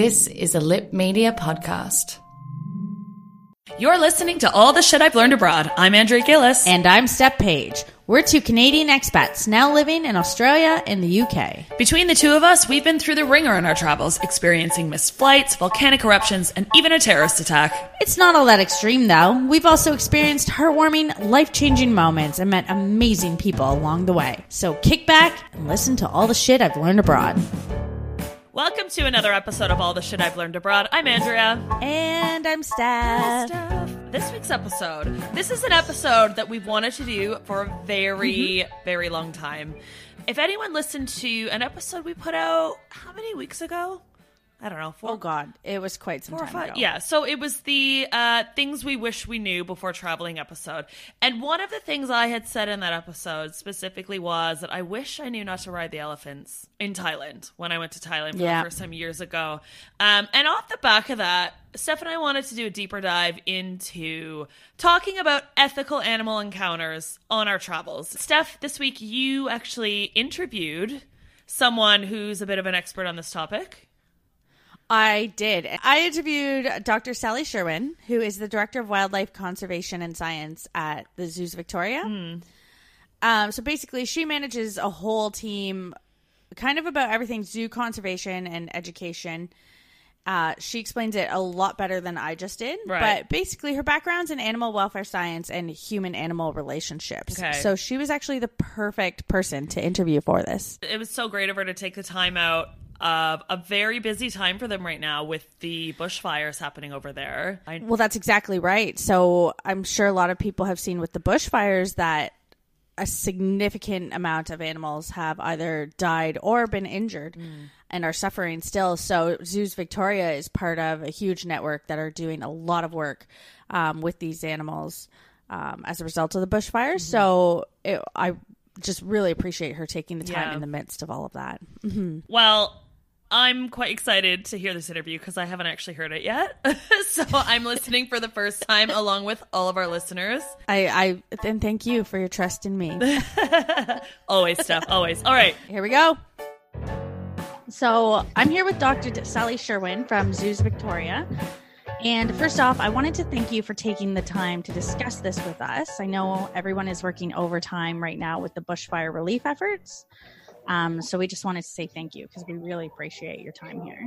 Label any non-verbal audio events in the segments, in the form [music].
This is a Lip Media podcast. You're listening to All the Shit I've Learned Abroad. I'm Andrea Gillis. And I'm Steph Page. We're two Canadian expats now living in Australia and the UK. Between the two of us, we've been through the ringer in our travels, experiencing missed flights, volcanic eruptions, and even a terrorist attack. It's not all that extreme though. We've also experienced heartwarming, life changing moments and met amazing people along the way. So kick back and listen to all the shit I've learned abroad. Welcome to another episode of All the Shit I've Learned Abroad. I'm Andrea. And I'm Steph. Steph. This week's episode. This is an episode that we've wanted to do for a very, mm-hmm. very long time. If anyone listened to an episode we put out, how many weeks ago? I don't know. Four, Oh god, it was quite some time five. ago. Yeah, so it was the uh, things we wish we knew before traveling episode. And one of the things I had said in that episode specifically was that I wish I knew not to ride the elephants in Thailand when I went to Thailand for Yeah. the first time years ago. Um, and off the back of that, Steph and I wanted to do a deeper dive into talking about ethical animal encounters on our travels. Steph, this week you actually interviewed someone who's a bit of an expert on this topic. I did. I interviewed Dr. Sally Sherwen, who is the director of wildlife conservation and science at the Zoos Victoria. Um, so basically, she manages a whole team, kind of about everything zoo conservation and education. Uh, she explains it a lot better than I just did. Right. But basically, her background's in animal welfare science and human animal relationships. Okay. So she was actually the perfect person to interview for this. it was so great of her to take the time out of a very busy time for them right now with the bushfires happening over there. I, Well, that's exactly right. So I'm sure a lot of people have seen with the bushfires that a significant amount of animals have either died or been injured and are suffering still. So Zoos Victoria is part of a huge network that are doing a lot of work um, with these animals um, as a result of the bushfires. So it, I just really appreciate her taking the time Yeah. in the midst of all of that. well, I'm quite excited to hear this interview because I haven't actually heard it yet. [laughs] so I'm listening for the first time along with all of our listeners. I, I and thank you for your trust in me. [laughs] Always, Steph, always. All right. Here we go. So I'm here with Dr. D- Sally Sherwen from Zoos Victoria. And first off, I wanted to thank you for taking the time to discuss this with us. I know everyone is working overtime right now with the bushfire relief efforts. Um, so we just wanted to say thank you because we really appreciate your time here.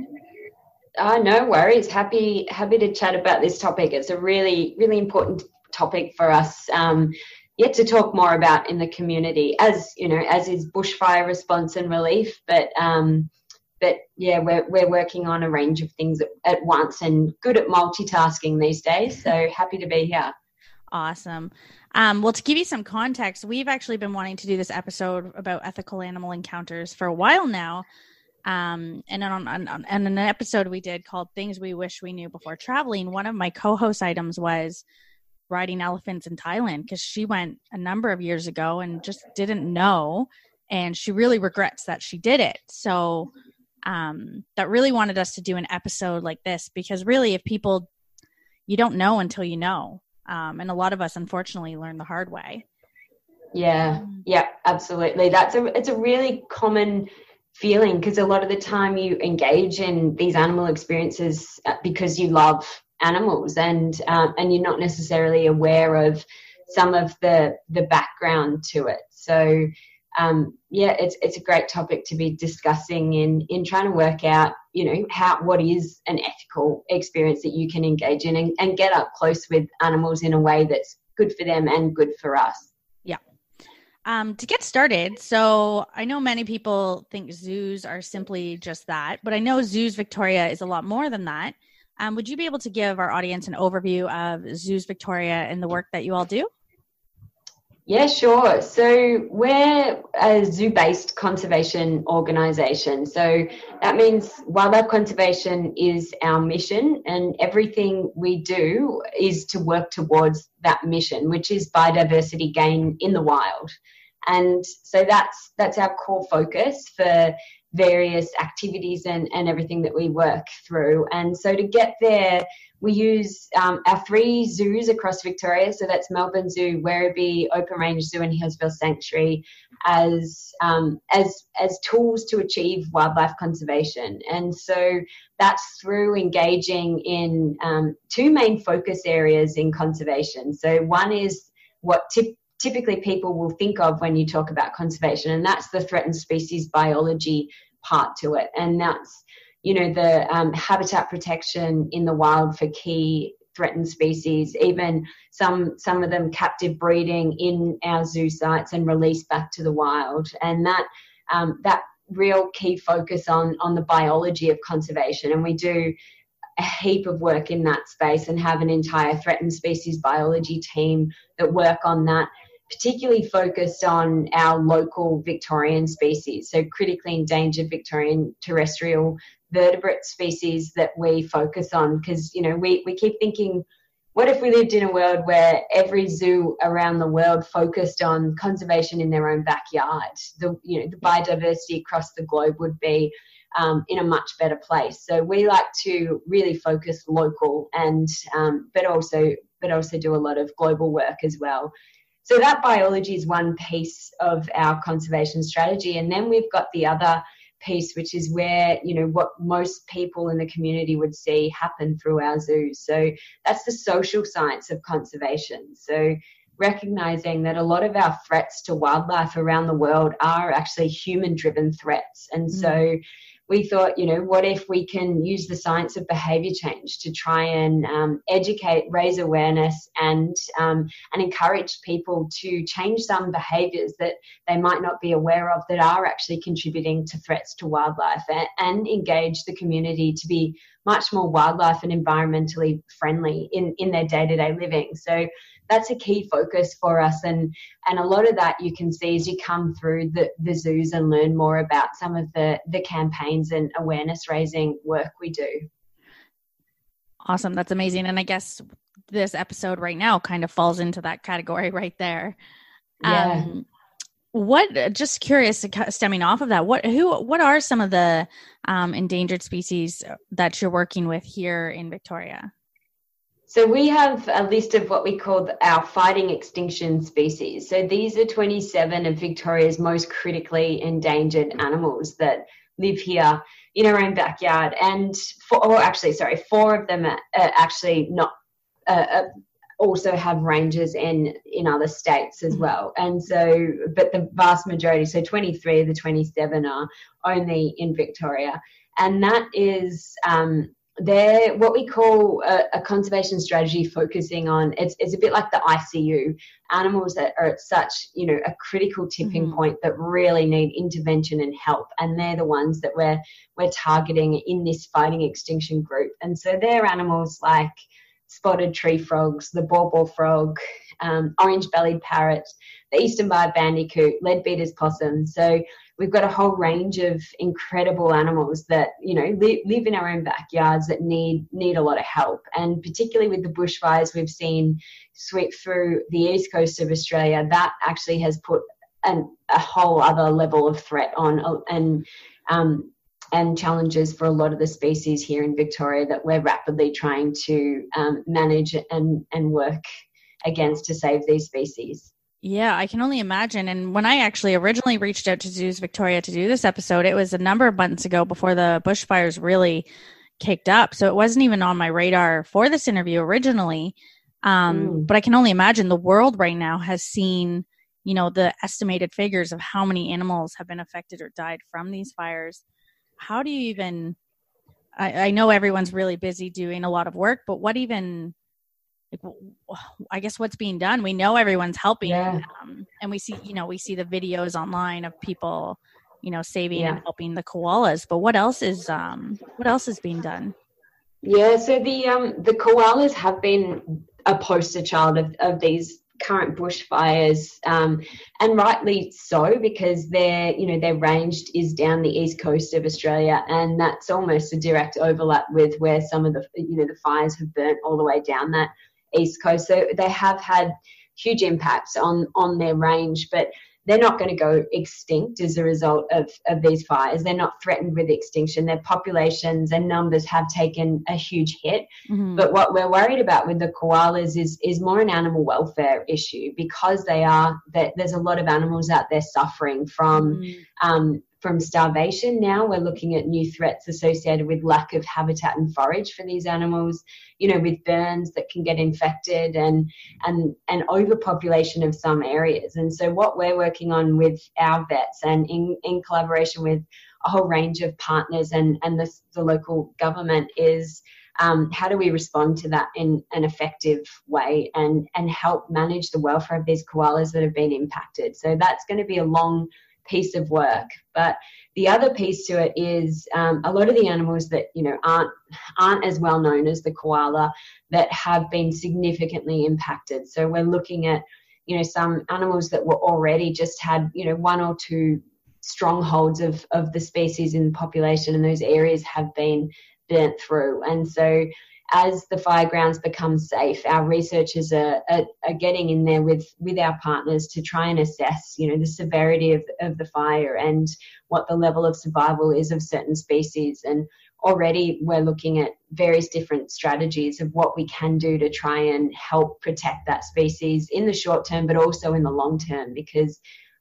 Oh, no worries. Happy happy to chat about this topic. It's a really really important topic for us. Um, yet to talk more about in the community, as you know, as is bushfire response and relief. But um, but yeah, we're we're working on a range of things at, at once and good at multitasking these days. So happy to be here. Awesome. Um, well, to give you some context, we've actually been wanting to do this episode about ethical animal encounters for a while now. Um, and on, on, on an episode we did called "Things We Wish We Knew Before Traveling," one of my co-host items was riding elephants in Thailand because she went a number of years ago and just didn't know, and she really regrets that she did it. So um, that really wanted us to do an episode like this because really, if people you don't know until you know, um, and a lot of us unfortunately learn the hard way. Yeah, yeah, absolutely. That's a it's a really common feeling because a lot of the time you engage in these animal experiences uh, because you love animals and um, and you're not necessarily aware of some of the the background to it. So um, yeah, it's it's a great topic to be discussing in in trying to work out, you know, how what is an ethical experience that you can engage in and, and get up close with animals in a way that's good for them and good for us. Yeah. Um, to get started, so I know many people think zoos are simply just that, but I know Zoos Victoria is a lot more than that. Um, would you be able to give our audience an overview of Zoos Victoria and the work that you all do? Yeah, sure. So we're a zoo based conservation organisation. So that means wildlife conservation is our mission, and everything we do is to work towards that mission, which is biodiversity gain in the wild. And so that's that's our core focus for various activities and, and everything that we work through. And so to get there, we use um, our three zoos across Victoria. So that's Melbourne Zoo, Werribee, Open Range Zoo, and Healesville Sanctuary as um, as as tools to achieve wildlife conservation. And so that's through engaging in um, two main focus areas in conservation. So one is what tip, typically people will think of when you talk about conservation, and that's the threatened species biology part to it. And that's, you know, the um, habitat protection in the wild for key threatened species, even some some of them captive breeding in our zoo sites and released back to the wild. And that um, that real key focus on on the biology of conservation. And we do a heap of work in that space and have an entire threatened species biology team that work on that particularly focused on our local Victorian species, so critically endangered Victorian terrestrial vertebrate species that we focus on. Because, you know, we, we keep thinking, what if we lived in a world where every zoo around the world focused on conservation in their own backyard? The, you know, the biodiversity across the globe would be um, in a much better place. So we like to really focus local and, um, but also, but also do a lot of global work as well. So that biology is one piece of our conservation strategy. And then we've got the other piece, which is where, you know, what most people in the community would see happen through our zoos. So that's the social science of conservation. So recognizing that a lot of our threats to wildlife around the world are actually human driven threats. And mm. so we thought, you know, what if we can use the science of behavior change to try and um, educate, raise awareness, and um, and encourage people to change some behaviors that they might not be aware of that are actually contributing to threats to wildlife, and, and engage the community to be much more wildlife and environmentally friendly in in their day to day living. So that's a key focus for us. And and a lot of that you can see as you come through the, the zoos and learn more about some of the the campaigns and awareness raising work we do. Awesome. That's amazing. And i guess this episode right now kind of falls into that category right there. Yeah. Um, what just curious stemming off of that what who what are some of the um, endangered species that you're working with here in victoria so we have a list of what we call our fighting extinction species. So these are 27 of Victoria's most critically endangered animals that live here in our own backyard. And for, or actually, sorry, four of them are, are actually not. Uh, uh, also have ranges in in other states as mm-hmm. well and so but the vast majority so 23 of the 27 are only in victoria and that is um, they're what we call a, a, conservation strategy focusing on it's, it's a bit like the ICU animals that are at such you know a critical tipping mm-hmm. point that really need intervention and help and they're the ones that we're we're targeting in this fighting extinction group and so they're animals like spotted tree frogs the Baw Baw frog um, orange bellied parrot the eastern barred bandicoot leadbeater's possum. So we've got a whole range of incredible animals that you know li- live in our own backyards that need need a lot of help. And particularly with the bushfires we've seen sweep through the east coast of australia that actually has put an, a whole other level of threat on and um, and challenges for a lot of the species here in Victoria that we're rapidly trying to um, manage and, and work against to save these species. Yeah, I can only imagine. And when I actually originally reached out to Zoos Victoria to do this episode, it was a number of months ago before the bushfires really kicked up. So it wasn't even on my radar for this interview originally. Um, mm. But I can only imagine the world right now has seen, you know, the estimated figures of how many animals have been affected or died from these fires. How do you even? I, I know everyone's really busy doing a lot of work, but what even? Like, I guess what's being done. We know everyone's helping, yeah. um, and we see, you know, we see the videos online of people, you know, saving yeah. and helping the koalas. But what else is, um, what else is being done? Yeah, so the um, the koalas have been a poster child of, of these current bushfires, um, and rightly so because their you know their range is down the east coast of Australia, and that's almost a direct overlap with where some of the you know the fires have burnt all the way down that east coast. So they have had huge impacts on on their range, but they're not going to go extinct as a result of, of these fires. They're not threatened with extinction. Their populations and numbers have taken a huge hit. Mm-hmm. But what we're worried about with the koalas is is more an animal welfare issue because they are that there's a lot of animals out there suffering from mm-hmm. um, from starvation now. We're looking at new threats associated with lack of habitat and forage for these animals, you know, with burns that can get infected and and and overpopulation of some areas. And so what we're working on with our vets and in, in collaboration with a whole range of partners and, and the, the local government is um, how do we respond to that in an effective way and, and help manage the welfare of these koalas that have been impacted. So that's going to be a long piece of work. But the other piece to it is um, a lot of the animals that you know aren't aren't as well known as the koala that have been significantly impacted. So we're looking at you know some animals that were already just had you know one or two strongholds of of the species in the population, and those areas have been burnt through. And so as the fire grounds become safe, our researchers are, are, are, getting in there with, with our partners to try and assess, you know, the severity of, of the fire and what the level of survival is of certain species. And already we're looking at various different strategies of what we can do to try and help protect that species in the short term, but also in the long term, because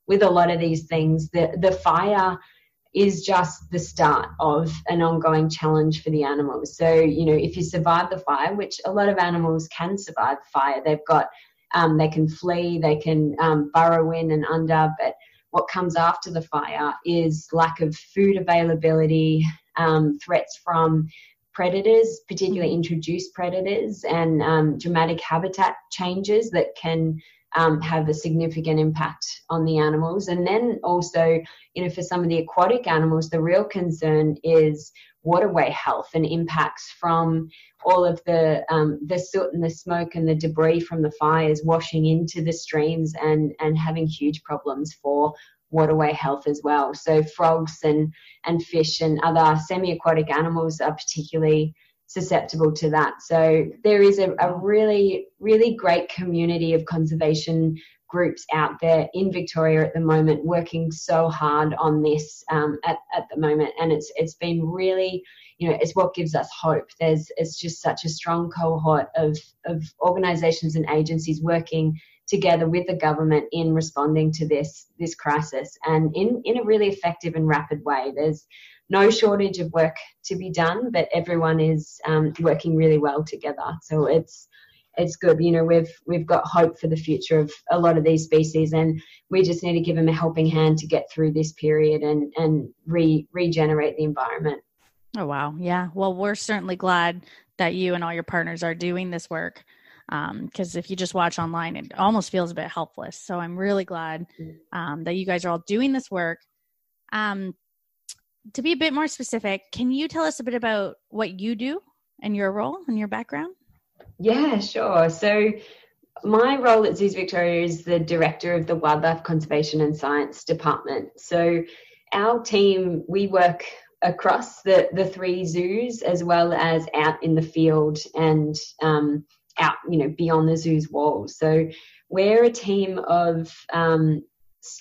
with a lot of these things, the, the fire – is just the start of an ongoing challenge for the animals. So, you know, if you survive the fire, which a lot of animals can survive fire, they've got, um, they can flee, they can um, burrow in and under, but what comes after the fire is lack of food availability, um, threats from predators, particularly introduced predators, and um, dramatic habitat changes that can um, have a significant impact on the animals. And then also, you know, for some of the aquatic animals, the real concern is waterway health and impacts from all of the um, the soot and the smoke and the debris from the fires washing into the streams and and having huge problems for waterway health as well. So frogs and and fish and other semi-aquatic animals are particularly susceptible to that. So there is a, a really, really great community of conservation groups out there in Victoria at the moment working so hard on this um, at, at the moment. And it's it's been really you know it's what gives us hope. There's it's just such a strong cohort of of organizations and agencies working together with the government in responding to this this crisis and in in a really effective and rapid way. There's no shortage of work to be done, but everyone is um, working really well together. So it's it's good. You know, we've we've got hope for the future of a lot of these species, and we just need to give them a helping hand to get through this period and and re, regenerate the environment. Oh wow, yeah. Well, we're certainly glad that you and all your partners are doing this work. Because um, if you just watch online, it almost feels a bit helpless. So I'm really glad mm. um, that you guys are all doing this work. Um, to be a bit more specific, can you tell us a bit about what you do and your role and your background? Yeah, sure. So, my role at Zoos Victoria is the director of the Wildlife Conservation and Science Department. So, our team, we work across the, the three zoos as well as out in the field and um, out, you know, beyond the zoo's walls. So, we're a team of um,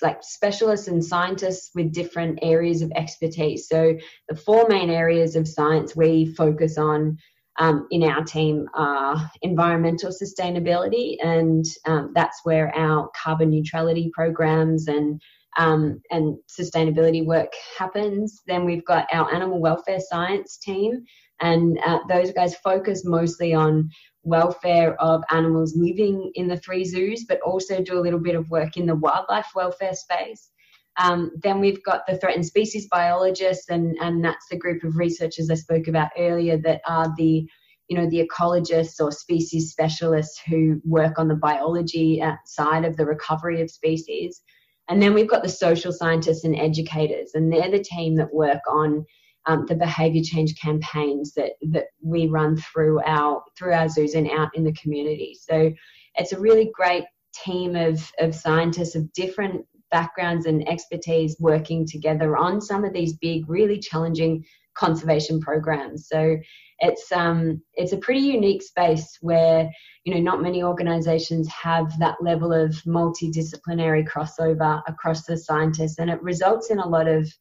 like specialists and scientists with different areas of expertise. So the four main areas of science we focus on um, in our team are environmental sustainability, and um, that's where our carbon neutrality programs and um, and sustainability work happens. Then we've got our animal welfare science team, and uh, those guys focus mostly on welfare of animals living in the three zoos, but also do a little bit of work in the wildlife welfare space. Um, then we've got the threatened species biologists, and, and that's the group of researchers I spoke about earlier that are the you know the ecologists or species specialists who work on the biology uh, side of the recovery of species. And then we've got the social scientists and educators, and they're the team that work on um, the behaviour change campaigns that that we run through our through our zoos and out in the community. So it's a really great team of of scientists of different backgrounds and expertise working together on some of these big, really challenging conservation programs. So it's um, it's a pretty unique space where you know not many organisations have that level of multidisciplinary crossover across the scientists, and it results in a lot of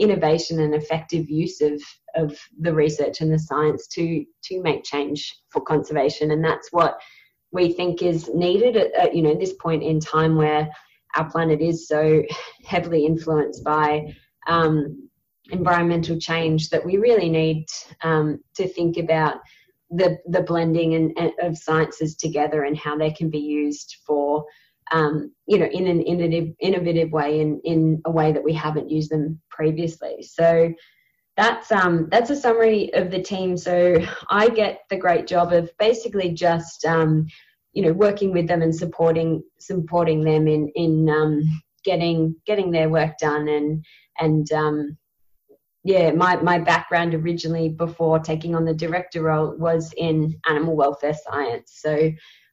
innovation and effective use of of the research and the science to to make change for conservation, and that's what we think is needed at, at you know this point in time where our planet is so heavily influenced by um, environmental change that we really need um, to think about the the blending and, and, of sciences together and how they can be used for um, you know in an innovative innovative way in in a way that we haven't used them previously. So that's um that's a summary of the team. So i get the great job of basically just um, you know working with them and supporting supporting them in in um, getting getting their work done and and um, yeah my my background originally before taking on the director role was in animal welfare science. So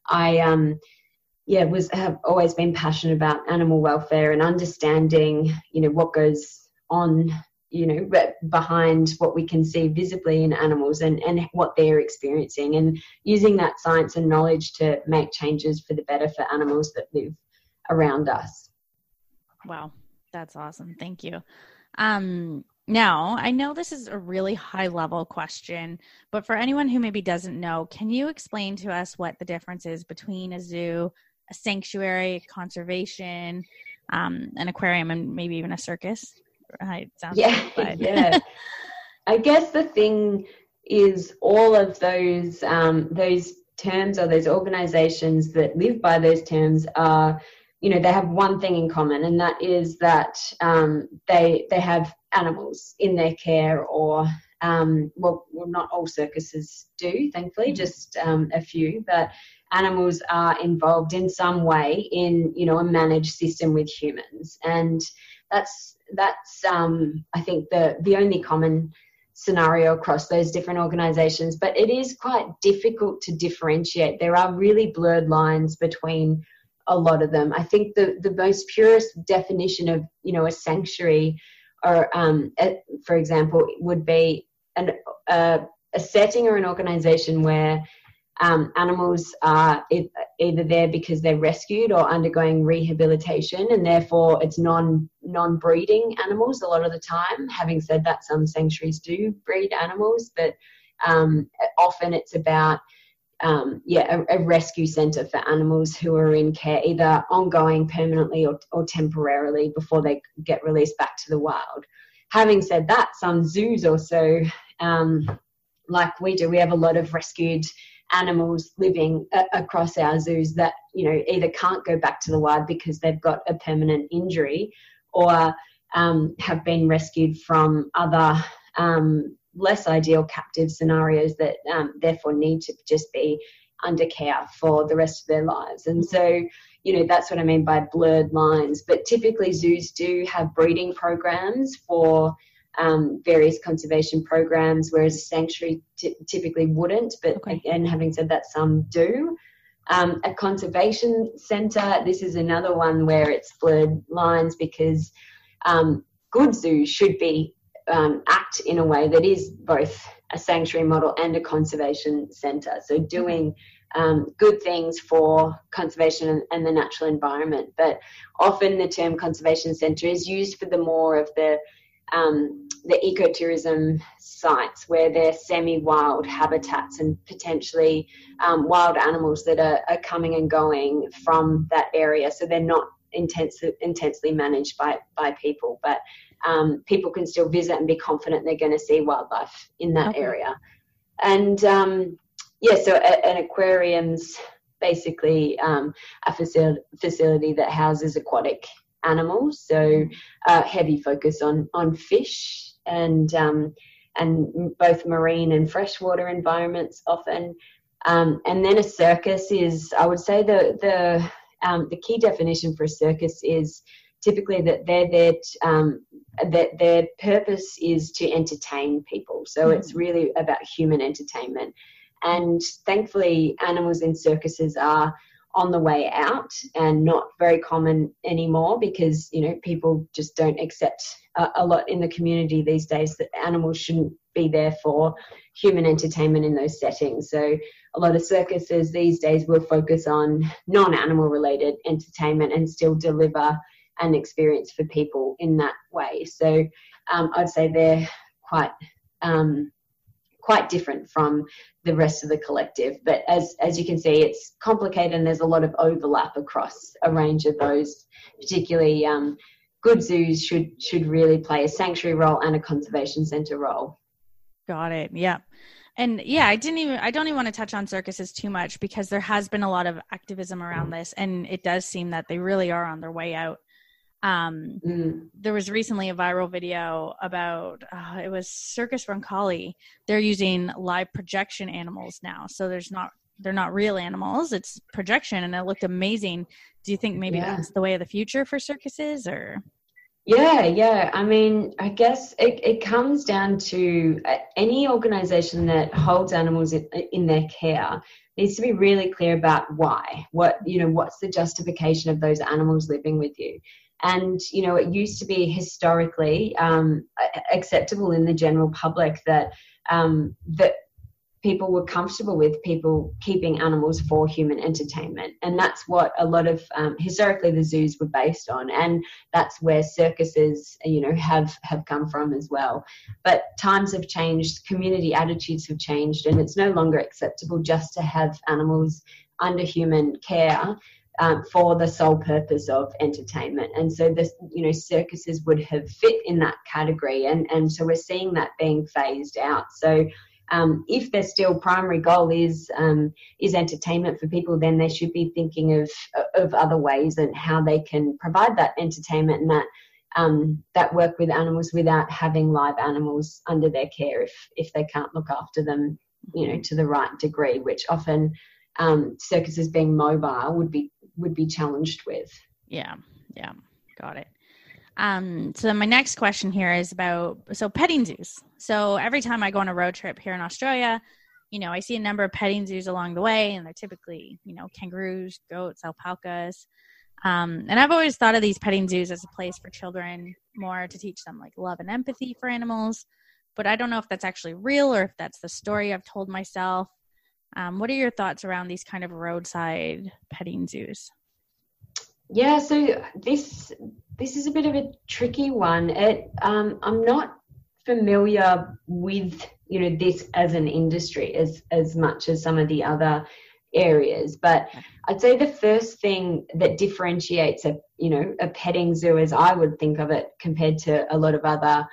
I um yeah was have always been passionate about animal welfare and understanding you know what goes on you know behind what we can see visibly in animals and and what they're experiencing and using that science and knowledge to make changes for the better for animals that live around us. Wow. That's awesome. Thank you. Um now i know this is a really high level question but for anyone who maybe doesn't know can you explain to us what the difference is between a zoo a sanctuary conservation um, an aquarium and maybe even a circus it sounds yeah, like, [laughs] yeah. I guess the thing is all of those um, those terms or those organizations that live by those terms are you know they have one thing in common and that is that um, they they have animals in their care or um, well, well, not all circuses do thankfully mm-hmm. just um, a few but animals are involved in some way in you know a managed system with humans. And that's that's um, I think the the only common scenario across those different organizations. But it is quite difficult to differentiate. There are really blurred lines between a lot of them. I think the the most purest definition of you know a sanctuary or um, a, for example would be an, a, a setting or an organization where um, animals are either there because they're rescued or undergoing rehabilitation, and therefore it's non non breeding animals a lot of the time. Having said that, some sanctuaries do breed animals, but um, often it's about um, yeah a, a, rescue centre for animals who are in care either ongoing, permanently, or, or temporarily before they get released back to the wild. Having said that, some zoos also um, like we do, we have a lot of rescued animals living a- across our zoos that you know either can't go back to the wild because they've got a permanent injury or um, have been rescued from other um, less ideal captive scenarios that um, therefore need to just be under care for the rest of their lives. And so, you know, that's what I mean by blurred lines. But typically, zoos do have breeding programs for um, various conservation programs, whereas a sanctuary t- typically wouldn't. But okay. again, having said that, some do. Um, a conservation centre, this is another one where it's blurred lines because um, good zoos should be um, act in a way that is both a sanctuary model and a conservation centre. So doing um, good things for conservation and, and, the natural environment. But often the term conservation centre is used for the more of the um, the ecotourism sites where they're semi-wild habitats and potentially um, wild animals that are, are coming and going from that area. So they're not intensely intensely managed by by people, but um, people can still visit and be confident they're going to see wildlife in that okay. area. And um, yeah, so a, an aquarium's basically um, a facility, facility that houses aquatic animals. So uh, heavy focus on on fish and um, and both marine and freshwater environments often. Um, and then a circus is, I would say, the the um, the key definition for a circus is typically that they're there um, that their purpose is to entertain people. So mm-hmm. it's really about human entertainment. And thankfully, animals in circuses are on the way out and not very common anymore because you know people just don't accept a, a, lot in the community these days that animals shouldn't be there for human entertainment in those settings. So a lot of circuses these days will focus on non-animal related entertainment and still deliver an experience for people in that way. So um, i'd say they're quite um, quite different from the rest of the collective. But as as you can see, it's complicated and there's a lot of overlap across a range of those. Particularly, um, good zoos should should really play a sanctuary role and a conservation centre role. Got it. Yeah. And yeah, I didn't even I don't even want to touch on circuses too much because there has been a lot of activism around this and it does seem that they really are on their way out. Um, mm. There was recently a viral video about uh, it was Circus Roncalli. They're using live projection animals now, so there's not they're not real animals. It's projection, and it looked amazing. Do you think maybe yeah. that's the way of the future for circuses, or? Yeah, yeah. I mean, I guess it, it comes down to uh, any organization that holds animals in, in their care needs to be really clear about why. What you know, what's the justification of those animals living with you? And you know, it used to be historically um, acceptable in the general public that um, that people were comfortable with people keeping animals for human entertainment, and that's what a lot of um, historically the zoos were based on, and that's where circuses, you know, have have come from as well. But times have changed, community attitudes have changed, and it's no longer acceptable just to have animals under human care um, for the sole purpose of entertainment. And so this, you know, circuses would have fit in that category. And, and so we're seeing that being phased out. So um, if their still primary goal is um, is entertainment for people, then they should be thinking of of other ways and how they can provide that entertainment and that um, that work with animals without having live animals under their care if if they can't look after them, you know, to the right degree, which often um, circuses being mobile would be would be challenged with. Yeah, yeah, got it. Um, so my next question here is about so petting zoos. So every time I go on a road trip here in Australia, you know, I see a number of petting zoos along the way, and they're typically, you know, kangaroos, goats, alpacas. Um, and I've always thought of these petting zoos as a place for children more to teach them like love and empathy for animals. But I don't know if that's actually real or if that's the story I've told myself. Um, what are your thoughts around these kind of roadside petting zoos? Yeah, so this this is a bit of a tricky one. It um, I'm not familiar with you know this as an industry as as much as some of the other areas, but I'd say the first thing that differentiates a you know a petting zoo as I would think of it compared to a lot of other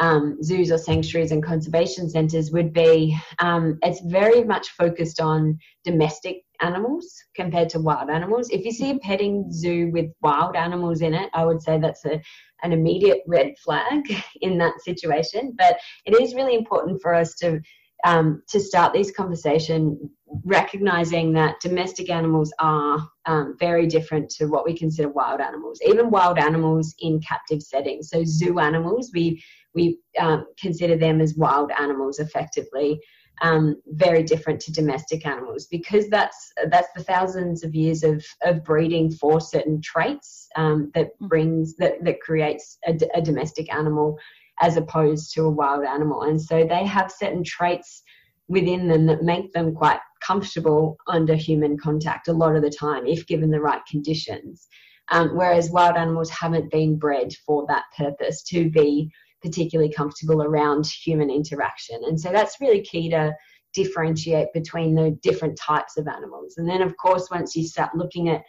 um, zoos or sanctuaries and conservation centres would be um, it's very much focused on domestic animals compared to wild animals. If you see a petting zoo with wild animals in it, I would say that's a, an immediate red flag [laughs] in that situation. But it is really important for us to um, to start these conversation recognizing that domestic animals are um, very different to what we consider wild animals even wild animals in captive settings so zoo animals we we um, consider them as wild animals effectively. Um, very different to domestic animals because that's that's the thousands of years of, of breeding for certain traits um, that mm. brings that that creates a, a, domestic animal as opposed to a wild animal and so they have certain traits within them that make them quite comfortable under human contact a lot of the time if given the right conditions um, whereas wild animals haven't been bred for that purpose to be particularly comfortable around human interaction. And so that's really key to differentiate between the different types of animals. And then, of course, once you start looking at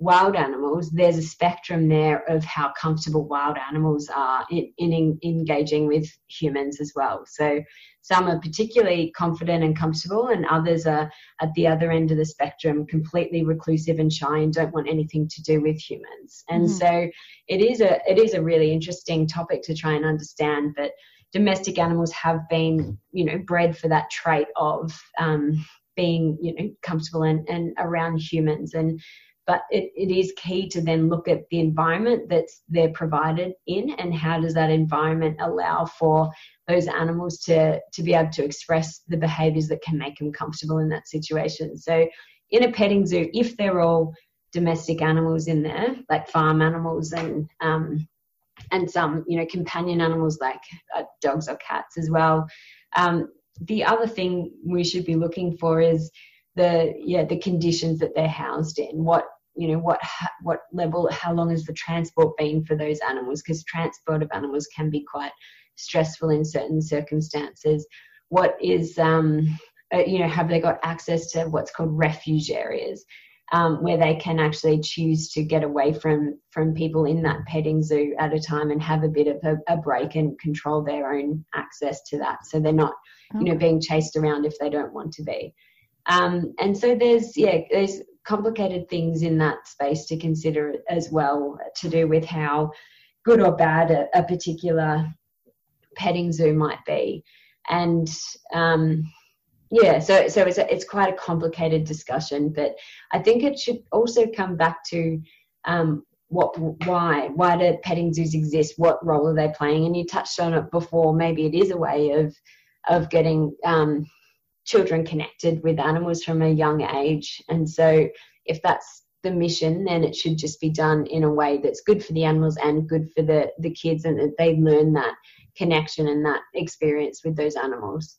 wild animals, there's a spectrum there of how comfortable wild animals are in, in, engaging with humans as well. So some are particularly confident and comfortable, and others are at the other end of the spectrum, completely reclusive and shy and don't want anything to do with humans. And mm-hmm. so it is a it is a really interesting topic to try and understand. But domestic animals have been, you know, bred for that trait of um, being, you know, comfortable and, and around humans and but it, it is key to then look at the environment that they're provided in and how does that environment allow for those animals to to be able to express the behaviors that can make them comfortable in that situation. So in a petting zoo if they're all domestic animals in there like farm animals and um, and some you know companion animals like uh, dogs or cats as well um, the other thing we should be looking for is the yeah the conditions that they're housed in. What you know what what level how long has the transport been for those animals? Because transport of animals can be quite stressful in certain circumstances. What is um uh, you know have they got access to what's called refuge areas um, where they can actually choose to get away from from people in that petting zoo at a time and have a bit of a, a break and control their own access to that so they're not you know being chased around if they don't want to be. Um, and so there's yeah there's complicated things in that space to consider as well to do with how good or bad a, a particular petting zoo might be. And um, yeah so so it's a, it's quite a complicated discussion but i think it should also come back to um, what why why do petting zoos exist? What role are they playing? And you touched on it before. Maybe it is a way of of getting um, children connected with animals from a young age. And so, if that's the mission, then it should just be done in a way that's good for the animals and good for the, the kids, and that they learn that connection and that experience with those animals.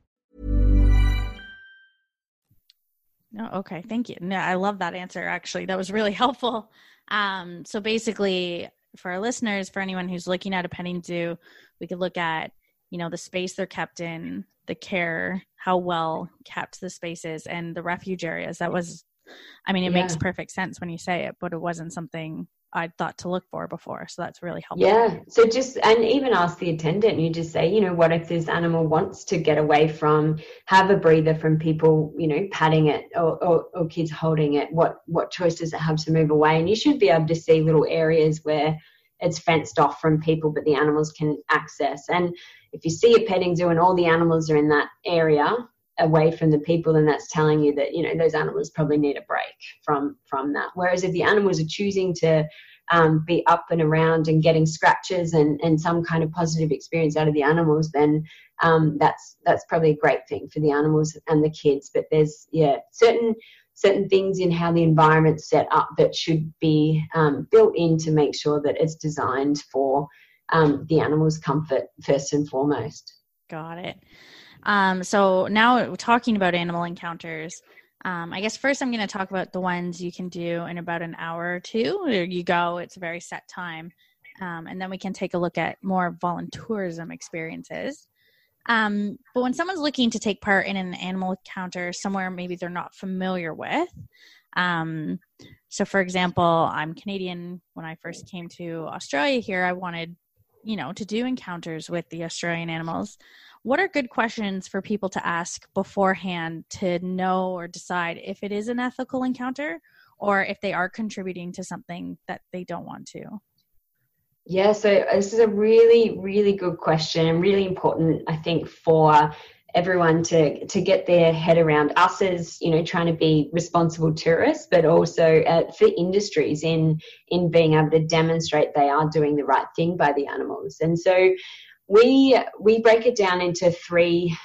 No, okay, thank you. No, I love that answer. Actually, that was really [laughs] helpful. Um, so basically, for our listeners, for anyone who's looking at a petting zoo, we could look at you know the space they're kept in, the care, how well kept the space is, and the refuge areas. That was, I mean, it yeah. makes perfect sense when you say it, but it wasn't something I'd thought to look for before. So that's really helpful. Yeah. So just, and even ask the attendant, you just say, you know, what if this animal wants to get away from, have a breather from people, you know, patting it or, or, or kids holding it? What, what choice does it have to move away? And you should be able to see little areas where it's fenced off from people, but the animals can access. And if you see a petting zoo and all the animals are in that area, away from the people then that's telling you that you know those animals probably need a break from from that whereas if the animals are choosing to um, be up and around and getting scratches and, and some kind of positive experience out of the animals, then um, that's that's probably a great thing for the animals and the kids. But there's yeah certain certain things in how the environment's set up that should be um, built in to make sure that it's designed for um, the animal's comfort first and foremost. Got it. Um, so now talking about animal encounters, um, I guess first I'm going to talk about the ones you can do in about an hour or two. There you go. It's a very set time. Um, and then we can take a look at more voluntourism experiences. Um, but when someone's looking to take part in an animal encounter somewhere maybe they're not familiar with, um, so for example, I'm Canadian. When I first came to Australia here, I wanted, you know, to do encounters with the Australian animals. What are good questions for people to ask beforehand to know or decide if it is an ethical encounter or if they are contributing to something that they don't want to? Yeah, so this is a really, really good question and really important, I think, for everyone to to get their head around us as you know trying to be responsible tourists but also uh, for industries in in being able to demonstrate they are doing the right thing by the animals and so we we break it down into three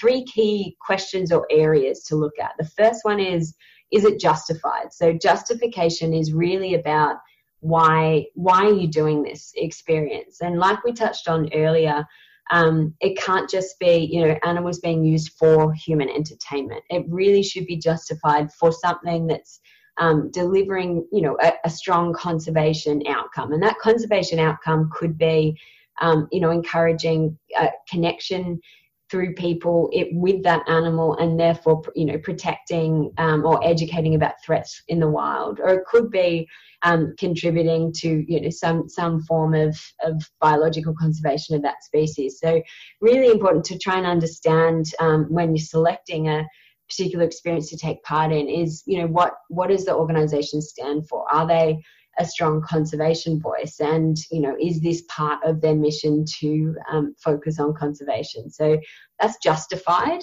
three key questions or areas to look at. The first one is is it justified? So justification is really about why why are you doing this experience? And like we touched on earlier um, it can't just be you know animals being used for human entertainment. It really should be justified for something that's um, delivering you know a, a, strong conservation outcome. And that conservation outcome could be um, you know encouraging a connection through people it, with that animal and therefore you know protecting um, or educating about threats in the wild. Or it could be um, contributing to you know some some form of, of biological conservation of that species. So really important to try and understand um, when you're selecting a particular experience to take part in is you know what what does the organization stand for? Are they a strong conservation voice and you know is this part of their mission to um, focus on conservation? So that's justified.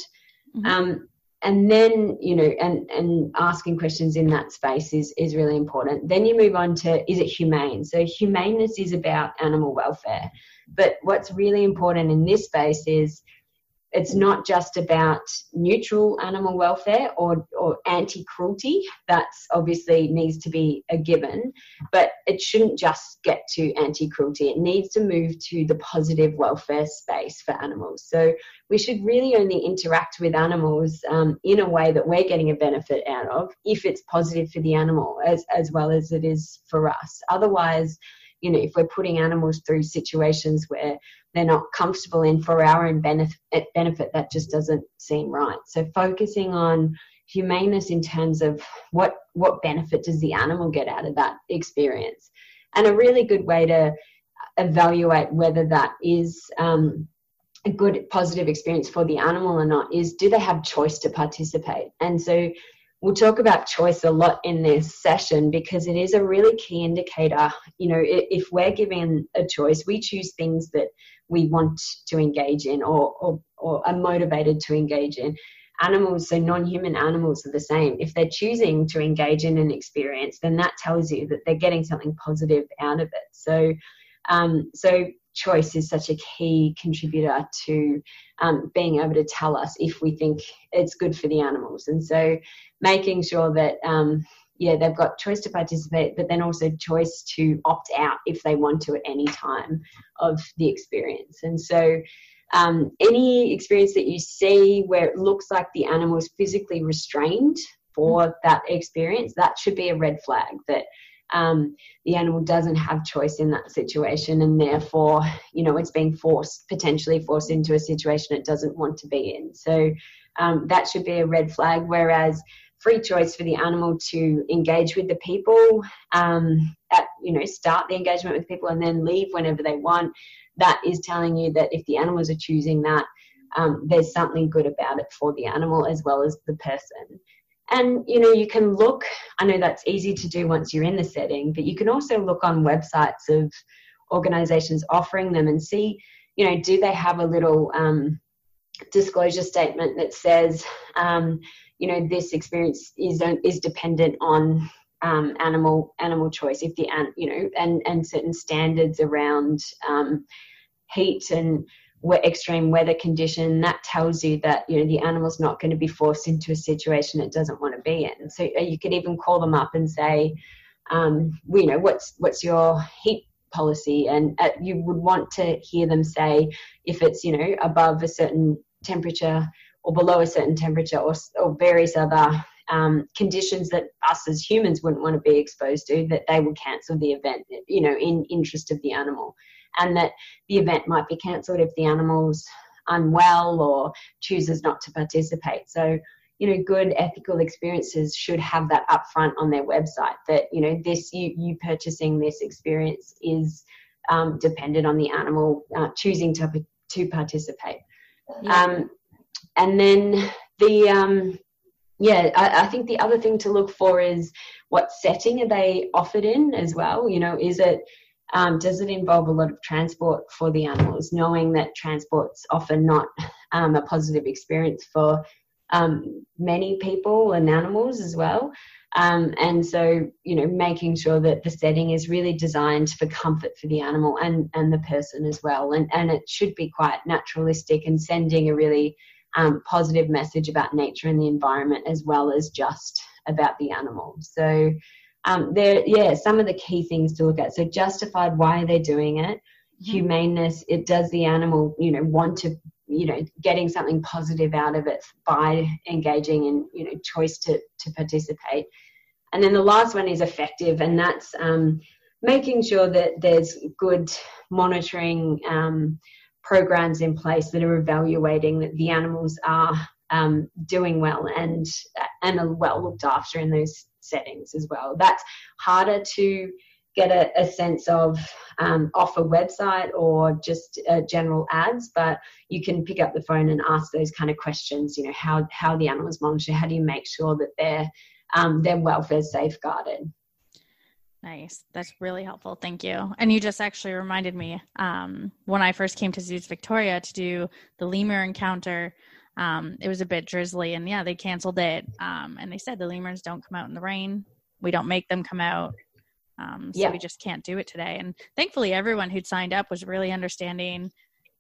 Mm-hmm. um, and then you know and and asking questions in that space is is really important. Then you move on to is it humane? So humaneness is about animal welfare. But what's really important in this space is it's not just about neutral animal welfare or, or anti cruelty. That's obviously needs to be a given, but it shouldn't just get to anti cruelty. It needs to move to the positive welfare space for animals. So we should really only interact with animals um, in a way that we're getting a benefit out of if it's positive for the animal as, as well as it is for us. Otherwise, you know, if we're putting animals through situations where they're not comfortable in for our own benefit, benefit that just doesn't seem right. So focusing on humaneness in terms of what what benefit does the animal get out of that experience, and a really good way to evaluate whether that is um, a good positive experience for the animal or not is do they have choice to participate and so we'll talk about choice a lot in this session because it is a really key indicator you know if we're given a choice we choose things that we want to engage in or, or, or are motivated to engage in. Animals, so non human animals, are the same. If they're choosing to engage in an experience, then that tells you that they're getting something positive out of it. So, um, so choice is such a key contributor to um, being able to tell us if we think it's good for the animals. And so, making sure that um, yeah, they've got choice to participate, but then also choice to opt out if they want to at any time of the experience. And so, um, any experience that you see where it looks like the animal is physically restrained for that experience, that should be a red flag that um, the animal doesn't have choice in that situation, and therefore, you know, it's being forced, potentially forced into a situation it doesn't want to be in. So um, that should be a red flag. Whereas free choice for the animal to engage with the people um, at you know start the engagement with people and then leave whenever they want that is telling you that if the animals are choosing that um, there's something good about it for the animal as well as the person and you know you can look i know that's easy to do once you're in the setting but you can also look on websites of organizations offering them and see you know do they have a little um, disclosure statement that says um, you know this experience is is dependent on um, animal animal choice. If the you know and and certain standards around um, heat and extreme weather condition, that tells you that you know the animal's not going to be forced into a situation it doesn't want to be in. So uh, you could even call them up and say, um, you know, what's what's your heat policy? And uh, you would want to hear them say if it's you know above a certain temperature or below a certain temperature or, or various other um, conditions that us as humans wouldn't want to be exposed to, that they would cancel the event, you know, in interest of the animal and that the event might be cancelled if the animal's unwell or chooses not to participate. So, you know, good ethical experiences should have that upfront on their website that, you know, this, you, you purchasing this experience is um, dependent on the animal uh, choosing to, to participate. Yeah. Um, and then the, um, yeah, I, I, think the other thing to look for is what setting are they offered in as well. You know, is it um, does it involve a lot of transport for the animals, knowing that transport's often not um, a positive experience for um, many people and animals as well. Um, and so, you know, making sure that the setting is really designed for comfort for the animal and, and the person as well. And, and it should be quite naturalistic and sending a really um, positive message about nature and the environment as well as just about the animal. So, um, there, yeah, some of the key things to look at. So justified why are they're doing it, mm-hmm. humaneness. It does the animal, you know, want to, you know, getting something positive out of it by engaging in, you know, choice to to participate. And then the last one is effective, and that's um, making sure that there's good monitoring um, programs in place that are evaluating that the animals are um, doing well and and are well looked after in those settings as well. That's harder to get a, a sense of um, off a website or just uh, general ads, but you can pick up the phone and ask those kind of questions. You know, how how the animals monitored? How do you make sure that their um, their welfare is safeguarded? Nice. That's really helpful. Thank you. And you just actually reminded me um, when I first came to Zoos Victoria to do the lemur encounter um, it was a bit drizzly and yeah they canceled it um, and they said the lemurs don't come out in the rain we don't make them come out um, so yeah. we just can't do it today and thankfully everyone who'd signed up was really understanding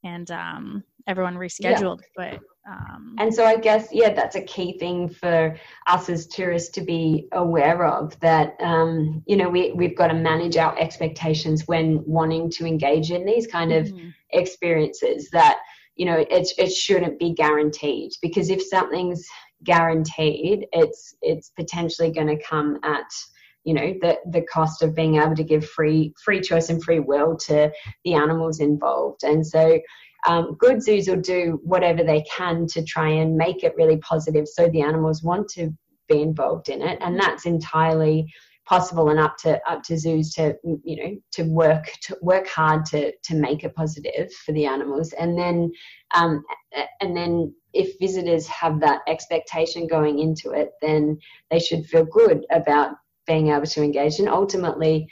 and um, everyone rescheduled yeah. but um, and so i guess yeah that's a key thing for us as tourists to be aware of that um, you know we, we've got to manage our expectations when wanting to engage in these kind of mm-hmm. experiences that you know it, it shouldn't be guaranteed because if something's guaranteed it's it's potentially going to come at you know the the cost of being able to give free free choice and free will to the animals involved. And so um, good zoos will do whatever they can to try and make it really positive so the animals want to be involved in it. And that's entirely possible and up to up to zoos to you know to work to work hard to to make it positive for the animals. And then um, and then if visitors have that expectation going into it then they should feel good about being able to engage. And ultimately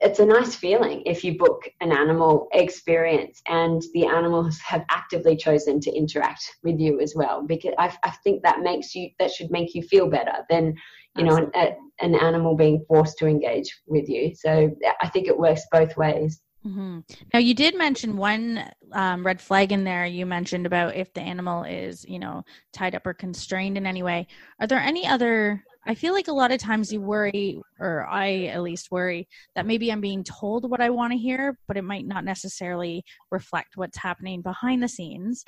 it's a nice feeling if you book an animal experience and the animals have actively chosen to interact with you as well because I, I think that makes you that should make you feel better than you know an, a, an, animal being forced to engage with you. So i think it works both ways. Mm-hmm. now you did mention one um, red flag in there. You mentioned about if the animal is you know tied up or constrained in any way. Are there any other i feel like a lot of times you worry or i at least worry that maybe i'm being told what i want to hear but it might not necessarily reflect what's happening behind the scenes.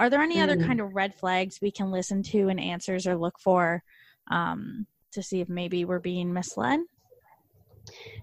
Are there any mm. other kind of red flags we can listen to and answers or look for um, to see if maybe we're being misled?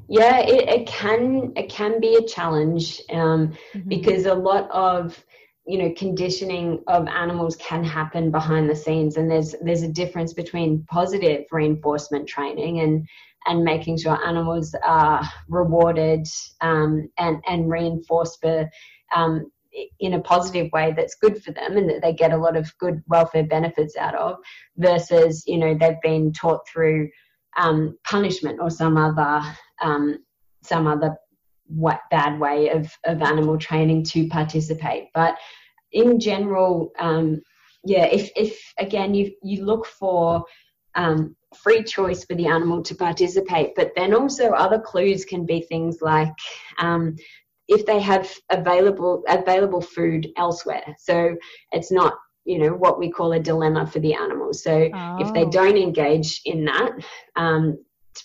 Yeah, it, it can it can be a challenge um, mm-hmm. because a lot of you know conditioning of animals can happen behind the scenes, and there's there's a difference between positive reinforcement training and and making sure animals are rewarded um, and and reinforced for um, in a positive way that's good for them and that they get a lot of good welfare benefits out of versus you know they've been taught through um, punishment or some other um, some other what bad way of, of animal training to participate. But in general um, yeah if, if again you you look for um, free choice for the animal to participate but then also other clues can be things like um, if they have available available food elsewhere. So it's not you know what we call a dilemma for the animals. So oh. if they oh. don't engage in that um,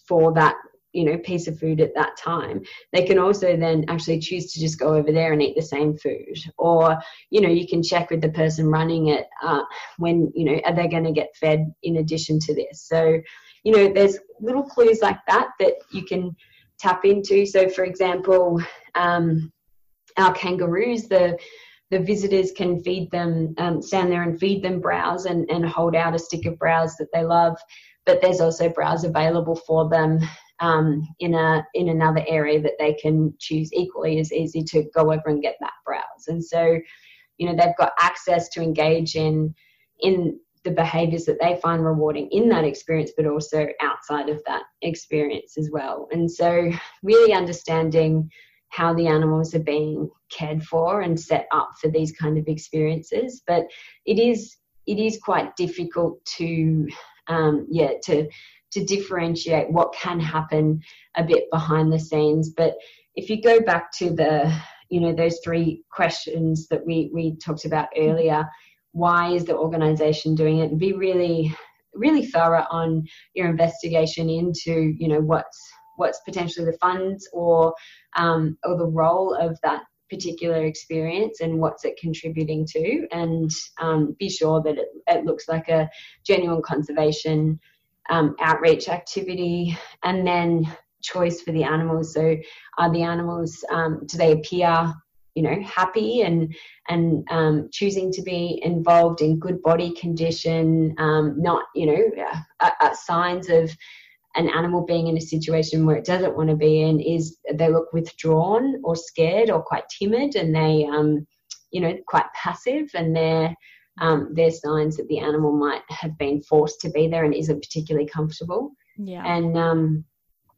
for that you know piece of food at that time they can also then actually choose to just go over there and eat the same food or you know you can check with the person running it uh, when you know are they going to get fed in addition to this so you know there's little clues like that that you can tap into so for example um, our kangaroos the the visitors can feed them um, stand there and feed them browse and, and hold out a stick of browse that they love but there's also browse available for them um, in a in another area that they can choose equally as easy to go over and get that browse. And so, you know, they've got access to engage in in the behaviors that they find rewarding in that experience, but also outside of that experience as well. And so, really understanding how the animals are being cared for and set up for these kind of experiences. But it is it is quite difficult to um, yeah to to differentiate what can happen a bit behind the scenes. But if you go back to the, you know, those three questions that we, we talked about earlier, why is the organization doing it? And be really, really thorough on your investigation into, you know, what's what's potentially the funds or um, or the role of that particular experience and what's it contributing to and um, be sure that it, it looks like a genuine conservation um, outreach activity, and then choice for the animals. So, are the animals um, do they appear, you know, happy and and um, choosing to be involved in good body condition, um, not you know uh, uh, signs of an animal being in a situation where it doesn't want to be in is they look withdrawn or scared or quite timid and they um, you know quite passive and they're um, there's signs that the animal might have been forced to be there and isn't particularly comfortable. Yeah. And um,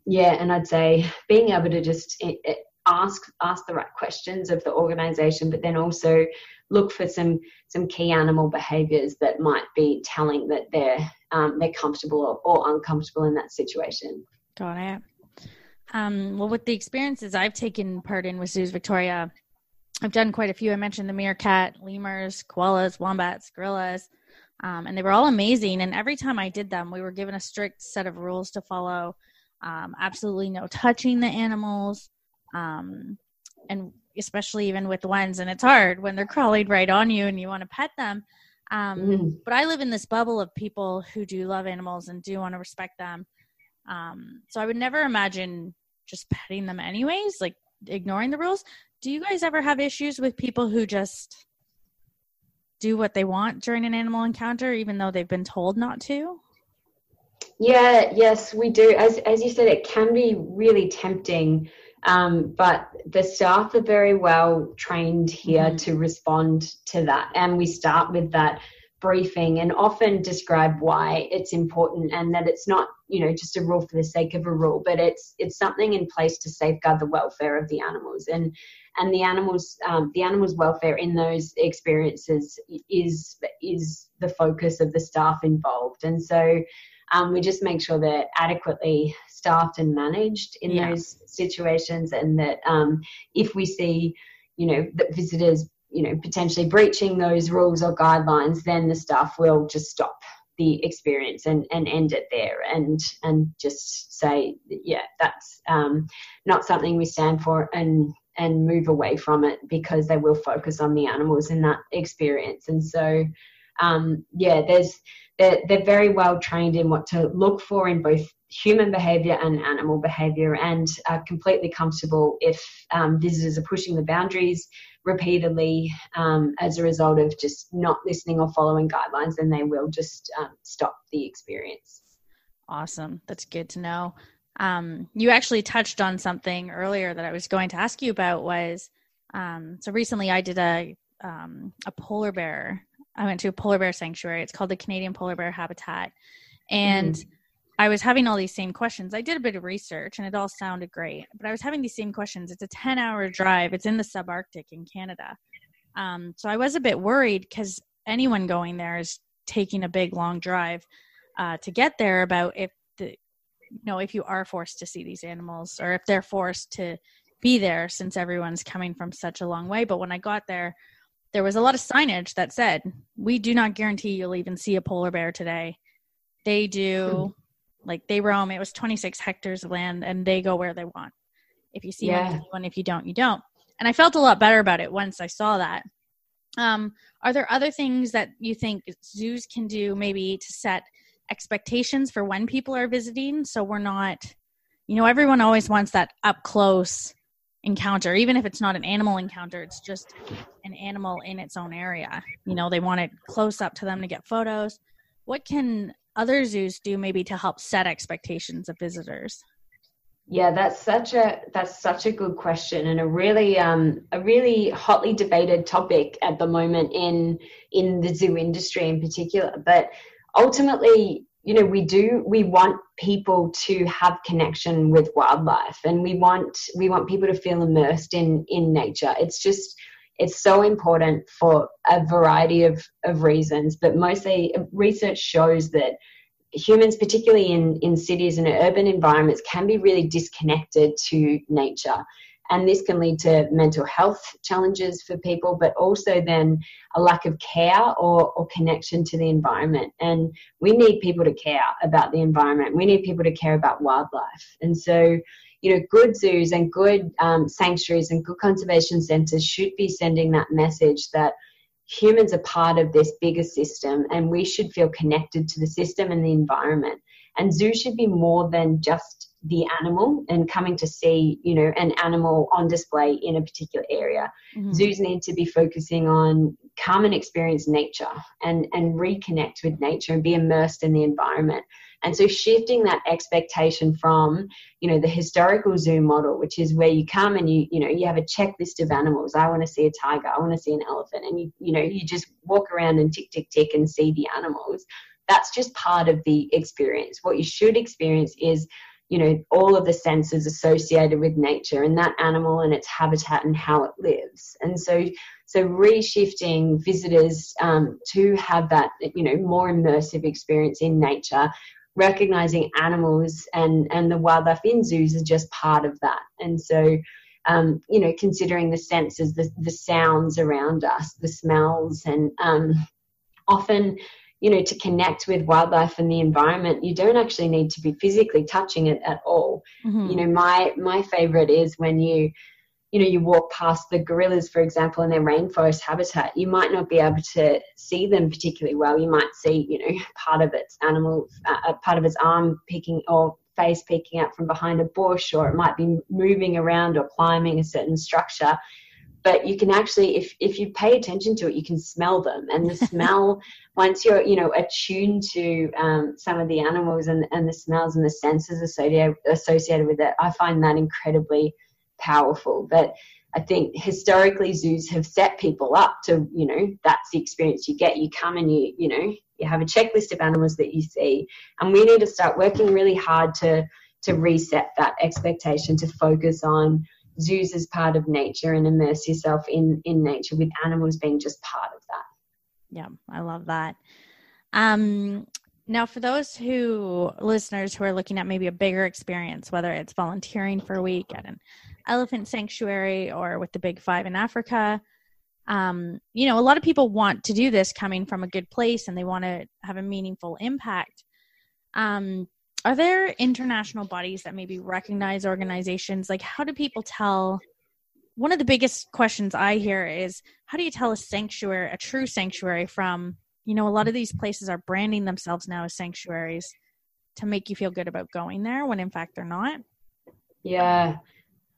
yeah, and I'd say being able to just it, it ask ask the right questions of the organization, but then also look for some some key animal behaviors that might be telling that they're um, they're comfortable or, or, uncomfortable in that situation. Got it. Um, well, with the experiences I've taken part in with Zoos Victoria, I've done quite a few. I mentioned the meerkat, lemurs, koalas, wombats, gorillas, um, and they were all amazing. And every time I did them, we were given a strict set of rules to follow. Um, absolutely no touching the animals, um, and especially even with ones. And it's hard when they're crawling right on you and you want to pet them. Um, mm. But I live in this bubble of people who do love animals and do want to respect them. Um, so I would never imagine just petting them anyways, like ignoring the rules do you guys ever have issues with people who just do what they want during an animal encounter even though they've been told not to yeah yes we do as as you said it can be really tempting um, but the staff are very well trained here mm-hmm. to respond to that. And we start with that briefing and often describe why it's important and that it's not you know just a rule for the sake of a rule but it's it's something in place to safeguard the welfare of the animals. And and the animals um, the animals welfare in those experiences is is the focus of the staff involved. And so um, we just make sure they're adequately staffed and managed in yeah. those situations and that um, if we see you know that visitors you know potentially breaching those rules or guidelines then the staff will just stop the experience and, and end it there and and just say yeah that's um, not something we stand for and and move away from it because they will focus on the animals in that experience and so um, yeah there's they're, they're very well trained in what to look for in both human behavior and animal behavior and are completely comfortable if um, visitors are pushing the boundaries repeatedly um, as a result of just not listening or following guidelines, then they will just um, stop the experience. Awesome. That's good to know. Um, you actually touched on something earlier that I was going to ask you about was um, so recently I did a um, a polar bear. I went to a polar bear sanctuary. It's called the Canadian Polar Bear Habitat, and mm-hmm. I was having all these same questions. I did a bit of research and it all sounded great, but I was having these same questions. It's a 10 hour drive, it's in the subarctic in Canada. Um, so I was a bit worried because anyone going there is taking a big long drive uh, to get there about if the you know if you are forced to see these animals or if they're forced to be there since everyone's coming from such a long way. But when I got there, there was a lot of signage that said, "We do not guarantee you'll even see a polar bear today." They do, hmm. like they roam. It was 26 hectares of land, and they go where they want. If you see yeah. one, you one. If you don't, you don't. And I felt a lot better about it once I saw that. Um, are there other things that you think zoos can do, maybe to set expectations for when people are visiting, so we're not, you know, everyone always wants that up close encounter even if it's not an animal encounter it's just an animal in its own area. You know they want it close up to them to get photos. What can other zoos do maybe to help set expectations of visitors? Yeah that's such a that's such a good question and a really um a really hotly debated topic at the moment in in the zoo industry in particular. But ultimately you know we do we want people to have connection with wildlife and we want we want people to feel immersed in in nature. It's just it's so important for a variety of of reasons but mostly research shows that humans particularly in in cities and urban environments can be really disconnected to nature and this can lead to mental health challenges for people, but also then a lack of care or, or connection to the environment. And we need people to care about the environment. We need people to care about wildlife. And so, you know, good zoos and good um, sanctuaries and good conservation centres should be sending that message that humans are part of this bigger system and we should feel connected to the system and the environment. And zoos should be more than just the animal and coming to see, you know, an animal on display in a particular area. Mm-hmm. Zoos need to be focusing on come and experience nature and, and reconnect with nature and be immersed in the environment. And so shifting that expectation from, you know, the historical zoo model, which is where you come and you, you know, you have a checklist of animals. I want to see a tiger, I want to see an elephant. And you, you know, you just walk around and tick, tick, tick and see the animals. That's just part of the experience. What you should experience is you know all of the senses associated with nature and that animal and its habitat and how it lives. And so so reshifting visitors um, to have that you know more immersive experience in nature recognizing animals and and the wildlife in zoos is just part of that. And so um, you know considering the senses the, the sounds around us the smells and um, often you know to connect with wildlife and the environment you don't actually need to be physically touching it at all. Mm-hmm. you know my my favorite is when you you know you walk past the gorillas for example in their rainforest habitat you might not be able to see them particularly well. You might see you know [laughs] part of its animal uh, part of its arm peeking or face peeking out from behind a bush or it might be moving around or climbing a certain structure but you can actually if if you pay attention to it you can smell them. And the [laughs] smell once you're you know attuned to um, some of the animals and, and the smells and the senses associated associated with it i find that incredibly powerful. But i think historically zoos have set people up to you know that's the experience you get. You come and you you know you have a checklist of animals that you see. And we need to start working really hard to to reset that expectation to focus on zoos as part of nature and immerse yourself in in nature with animals being just part of that. Yeah i love that. Um now for those who listeners who are looking at maybe a bigger experience whether it's volunteering for a week at an elephant sanctuary or with the big five in africa um, you know a lot of people want to do this coming from a good place and they want to have a meaningful impact. Um, are there international bodies that maybe recognize organizations? Like how do people tell? One of the biggest questions i hear is how do you tell a sanctuary a true sanctuary from you know a lot of these places are branding themselves now as sanctuaries to make you feel good about going there when in fact they're not? Yeah.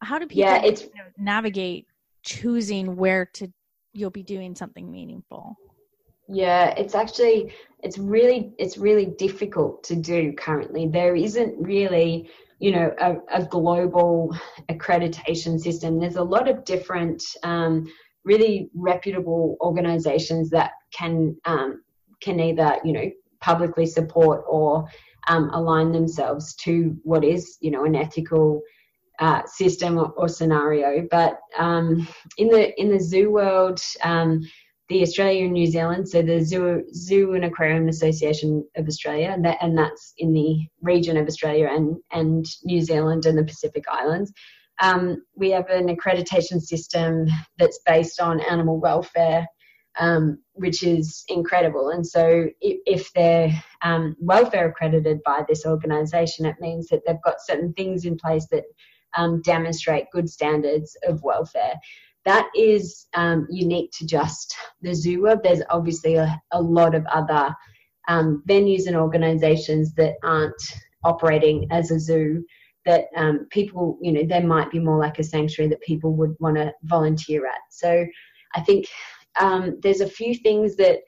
How do people yeah, it's, navigate choosing where to you'll be doing something meaningful yeah, it's actually it's really it's really difficult to do currently. There isn't really you know a, a global accreditation system. There's a lot of different um, really reputable organisations that can um, can either you know publicly support or um, align themselves to what is you know an ethical uh, system or, or, scenario. But um, in the in the zoo world, um, the Australia and New Zealand, so the Zoo, Zoo and Aquarium Association of Australia, and, that, and that's in the region of Australia and, and New Zealand and the Pacific Islands. um, we have an accreditation system that's based on animal welfare, um, which is incredible. And so, if, if they're um, welfare accredited by this organisation, it means that they've got certain things in place that um, demonstrate good standards of welfare. That is um, unique to just the zoo world. There's obviously a, a lot of other um, venues and organisations that aren't operating as a zoo that um, people, you know, they might be more like a sanctuary that people would want to volunteer at. So I think um, there's a few things that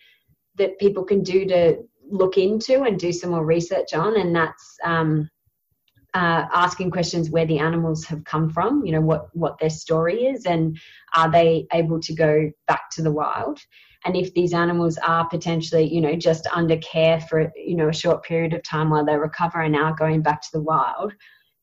that people can do to look into and do some more research on, and that's um, uh, asking questions where the animals have come from. You know what what their story is, and are they able to go back to the wild? And if these animals are potentially, you know, just under care for you know a short period of time while they recover and now going back to the wild,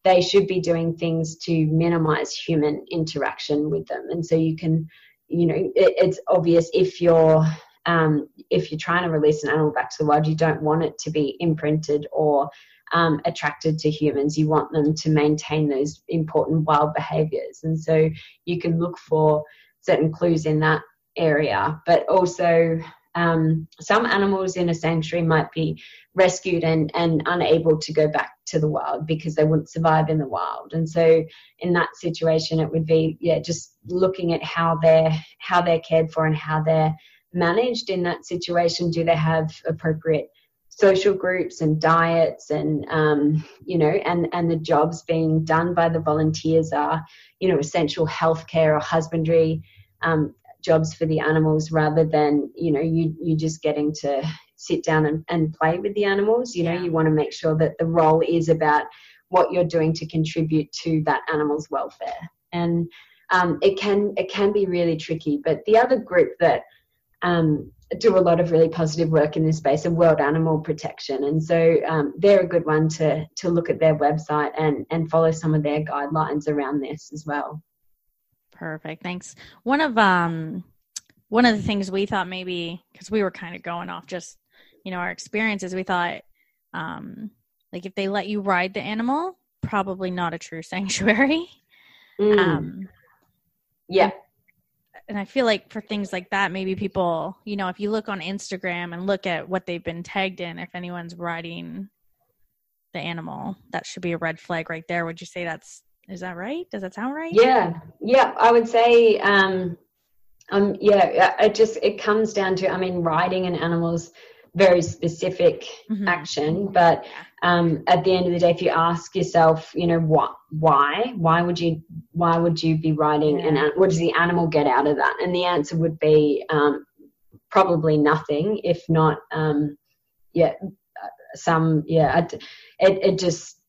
they should be doing things to minimize human interaction with them. And so you can, you know, it, it's obvious if you're um, if you're trying to release an animal back to the wild, you don't want it to be imprinted or um, attracted to humans. You want them to maintain those important wild behaviors. And so you can look for certain clues in that area, but also um, some animals in a sanctuary might be rescued and, and unable to go back to the wild because they wouldn't survive in the wild. And so in that situation it would be yeah, just looking at how they're how they're cared for and how they're managed in that situation. Do they have appropriate social groups and diets and um, you know and and the jobs being done by the volunteers are you know essential healthcare or husbandry um, jobs for the animals rather than you know you you just getting to sit down and, and play with the animals. You know you want to make sure that the role is about what you're doing to contribute to that animal's welfare. And um, it can it can be really tricky but the other group that um, do a lot of really positive work in this space of world animal protection and so um, they're a good one to to look at their website and and follow some of their guidelines around this as well Perfect. Thanks. One of um one of the things we thought maybe because we were kind of going off just you know our experiences, we thought um like if they let you ride the animal, probably not a true [laughs] sanctuary. Mm. Um yeah. And I feel like for things like that, maybe people, you know, if you look on Instagram and look at what they've been tagged in, if anyone's riding the animal, that should be a red flag right there. Would you say that's is that right? Does that sound right? Yeah, yeah. I would say, um, um, yeah. It just it comes down to, I mean, riding an animal's very specific mm-hmm. action, but um, at the end of the day, if you ask yourself, you know, what, why, why would you, why would you be riding yeah. an? What does the animal get out of that? And the answer would be um, probably nothing, if not, um, yeah, some, yeah. It, it just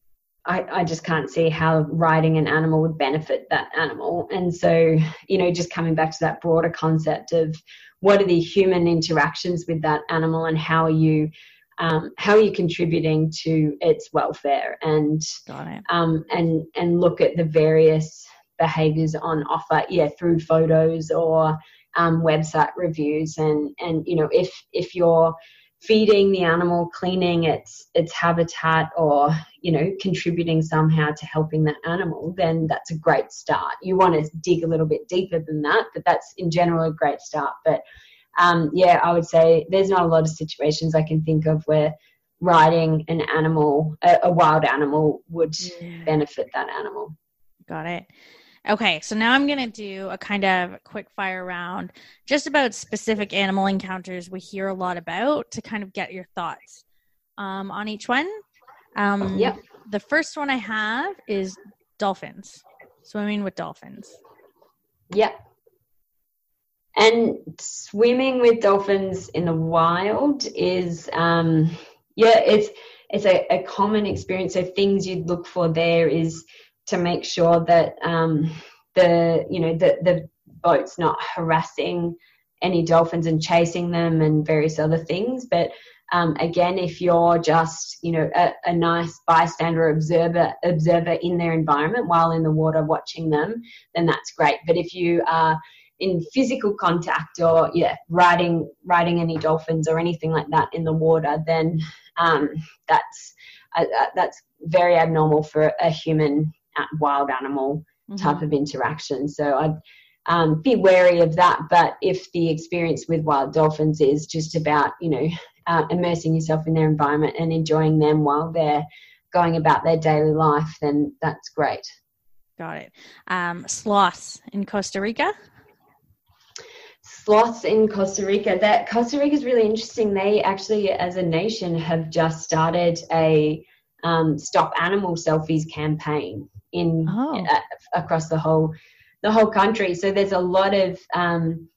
I, I just can't see how riding an animal would benefit that animal. And so, you know, just coming back to that broader concept of what are the human interactions with that animal and how are you um, how are you contributing to its welfare? And um, and and look at the various behaviors on offer yeah through photos or um, website reviews and and you know if if you're feeding the animal, cleaning its its habitat, or you know contributing somehow to helping that animal, then that's a great start. You want to dig a little bit deeper than that, but that's in general a great start. But um, yeah, I would say there's not a lot of situations I can think of where riding an animal, a, a wild animal, would yeah. benefit that animal. Got it. Okay, so now I'm going to do a kind of quick fire round just about specific animal encounters we hear a lot about to kind of get your thoughts um, on each one. Um, yep. The first one I have is dolphins, swimming with dolphins. Yep. And swimming with dolphins in the wild is, um, yeah, it's it's a, a common experience. So things you'd look for there is to make sure that um, the you know the the boat's not harassing any dolphins and chasing them and various other things. But um, again, if you're just you know a, a, nice bystander observer observer in their environment while in the water watching them, then that's great. But if you are in physical contact or yeah riding riding any dolphins or anything like that in the water, then um, that's uh, uh that's very abnormal for a human wild animal mm-hmm. type of interaction. So I'd um, be wary of that. But if the experience with wild dolphins is just about, you know, uh, immersing yourself in their environment and enjoying them while they're going about their daily life, then that's great. Got it. Um, sloths in Costa Rica? Sloths in Costa Rica. That Costa Rica is really interesting. They actually, as a nation, have just started a um, stop animal selfies campaign in oh. uh, across the whole the whole country. So there's a lot of um,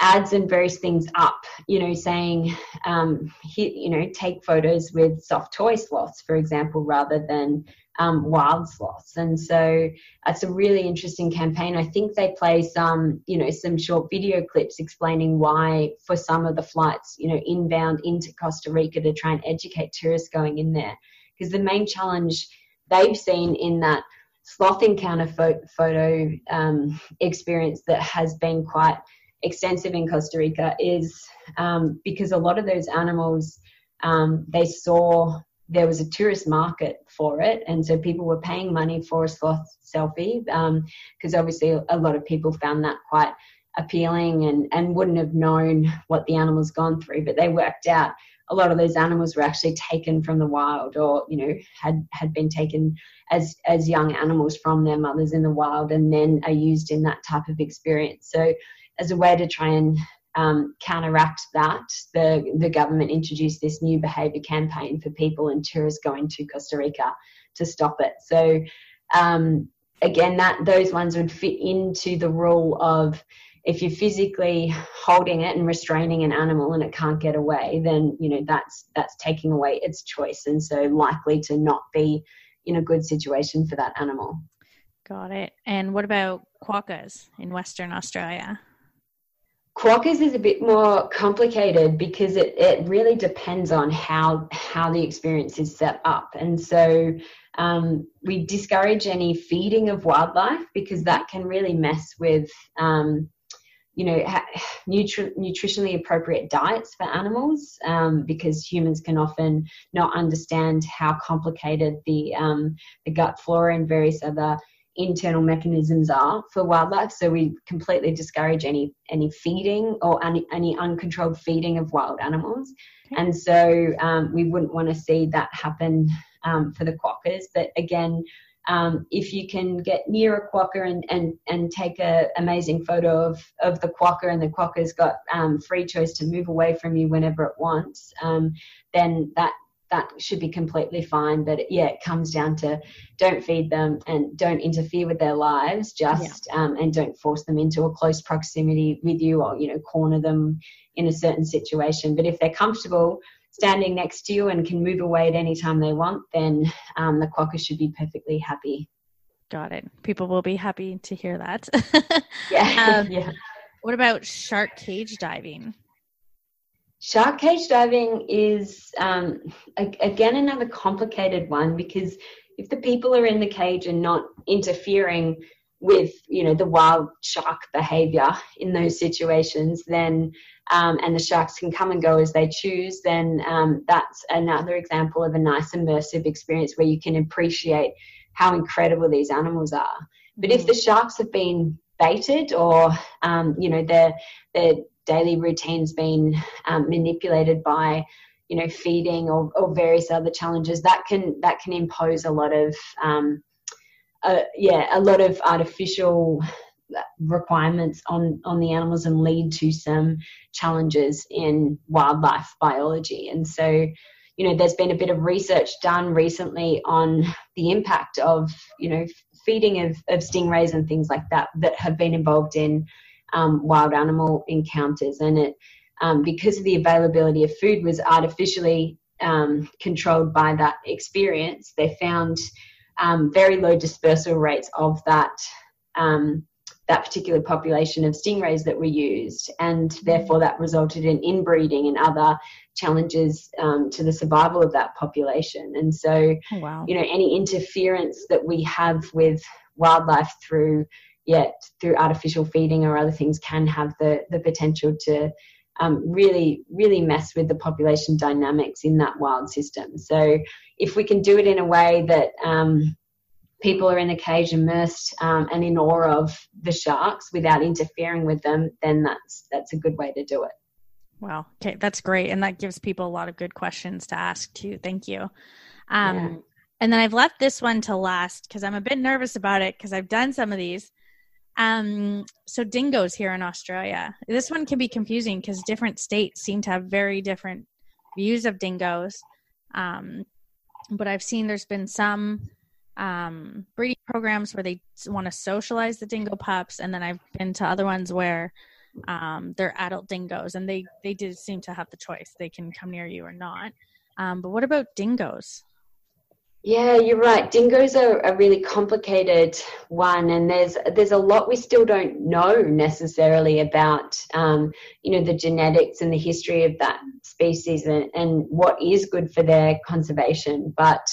ads and various things up, you know, saying, um, you know, take photos with soft toy sloths, for example, rather than um, wild sloths. And so it's a really interesting campaign. I think they play some, you know, some short video clips explaining why for some of the flights, you know, inbound into Costa Rica to try and educate tourists going in there. Because the main challenge they've seen in that sloth encounter photo um, experience that has been quite extensive in Costa Rica is um, because a lot of those animals um, they saw there was a tourist market for it, and so people were paying money for a sloth selfie because um, obviously a lot of people found that quite appealing and, and wouldn't have known what the animal's gone through, but they worked out a lot of those animals were actually taken from the wild or you know had had been taken as as young animals from their mothers in the wild and then are used in that type of experience so as a way to try and um, counteract that, the, the government introduced this new behaviour campaign for people and tourists going to Costa Rica to stop it. So um, again, that those ones would fit into the rule of if you're physically holding it and restraining an animal and it can't get away, then you know that's that's taking away its choice, and so likely to not be in a good situation for that animal. Got it. And what about quokkas in Western Australia? Quokkas is a bit more complicated because it, it really depends on how how the experience is set up. And so um, we discourage any feeding of wildlife because that can really mess with um, you know nutri- nutritionally appropriate diets for animals um, because humans can often not understand how complicated the um, the gut flora and various other internal mechanisms are for wildlife. So we completely discourage any any feeding or any, any uncontrolled feeding of wild animals. Okay. And so um, we wouldn't want to see that happen um, for the quokkas. But again, um, if you can get near a quokka and, and, and take an amazing photo of, of the quokka and the quokka's got um, free choice to move away from you whenever it wants, um, then that that should be completely fine. But yeah, it comes down to don't feed them and don't interfere with their lives, just yeah. um, and don't force them into a close proximity with you or you know corner them in a certain situation. But if they're comfortable standing next to you and can move away at any time they want, then um, the quokka should be perfectly happy. Got it. People will be happy to hear that. [laughs] yeah. Um, [laughs] yeah. What about shark cage diving? Shark cage diving is, um, again, another complicated one because if the people are in the cage and not interfering with, you know, the wild shark behavior in those situations, then, um, and the sharks can come and go as they choose, then um, that's another example of a nice immersive experience where you can appreciate how incredible these animals are. But if mm. the sharks have been baited or, um, you know, they're, they're daily routines being um, manipulated by you know feeding or, or, various other challenges that can that can impose a lot of um, uh, yeah a lot of artificial requirements on on the animals and lead to some challenges in wildlife biology and so you know there's been a bit of research done recently on the impact of you know feeding of, of stingrays and things like that that have been involved in um, wild animal encounters. And it, um, because of the availability of food was artificially um, controlled by that experience, they found um, very low dispersal rates of that um, that particular population of stingrays that were used, and therefore that resulted in inbreeding and other challenges um, to the survival of that population. And so, oh, wow. you know, any interference that we have with wildlife through yet through artificial feeding or other things can have the, the potential to um, really, really mess with the population dynamics in that wild system. So if we can do it in a way that um, people are in the cage immersed um, and in awe of the sharks without interfering with them, then that's that's a good way to do it. Wow. Okay, that's great, and that gives people a lot of good questions to ask too. Thank you. Um, yeah. And then I've left this one to last because I'm a bit nervous about it because I've done some of these. Um, so dingoes here in Australia. This one can be confusing because different states seem to have very different views of dingoes. Um, but I've seen there's been some um, breeding programs where they want to socialize the dingo pups, and then I've been to other ones where um, they're adult dingoes, and they they do seem to have the choice; they can come near you or not. Um, but what about dingoes? Yeah, you're right. Dingoes are a really complicated one, and there's there's a lot we still don't know necessarily about, um, you know, the genetics and the history of that species and, and what is good for their conservation. But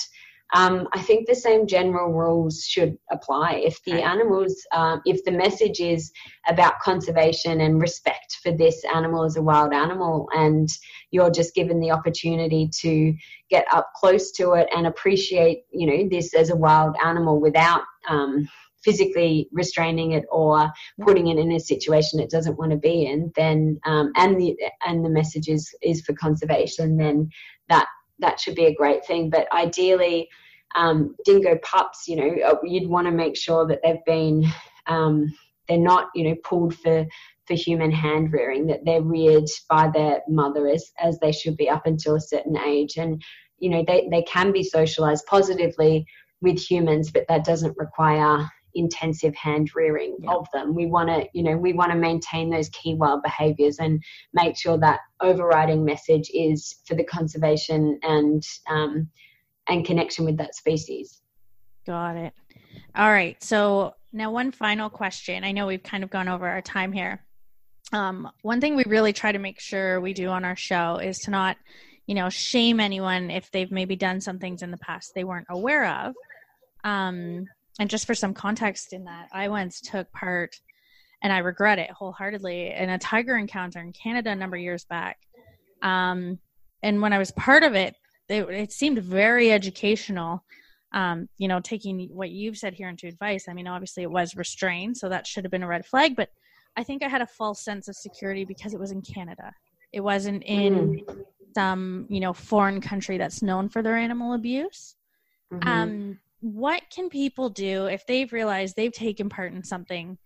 um, I think the same general rules should apply. If the animals, um, if the message is about conservation and respect for this animal as a wild animal, and you're just given the opportunity to get up close to it and appreciate, you know, this as a wild animal without um, physically restraining it or putting it in a situation it doesn't want to be in, then um, and the and the message is is for conservation, then that that should be a great thing. But ideally, um, dingo pups, you know, uh, you'd want to make sure that they've been, um, they're not, you know, pulled for for human hand rearing, that they're reared by their mother as as they should be up until a certain age, and you know, they they can be socialized positively with humans, but that doesn't require intensive hand rearing yeah. of them. We want to, you know, we want to maintain those key wild behaviors and make sure that overriding message is for the conservation and um, and connection with that species. Got it. All right. So now one final question. I know we've kind of gone over our time here. Um, one thing we really try to make sure we do on our show is to not, you know, shame anyone if they've maybe done some things in the past they weren't aware of. Um, and just for some context in that, I once took part, and I regret it wholeheartedly, in a tiger encounter in Canada a number of years back. Um, and when I was part of it, it, it seemed very educational. Um, you know, taking what you've said here into advice. I mean, obviously it was restrained, so that should have been a red flag. But I think I had a false sense of security because it was in Canada. It wasn't in mm. some, you know, foreign country that's known for their animal abuse. Mm-hmm. Um, what can people do if they've realized they've taken part in something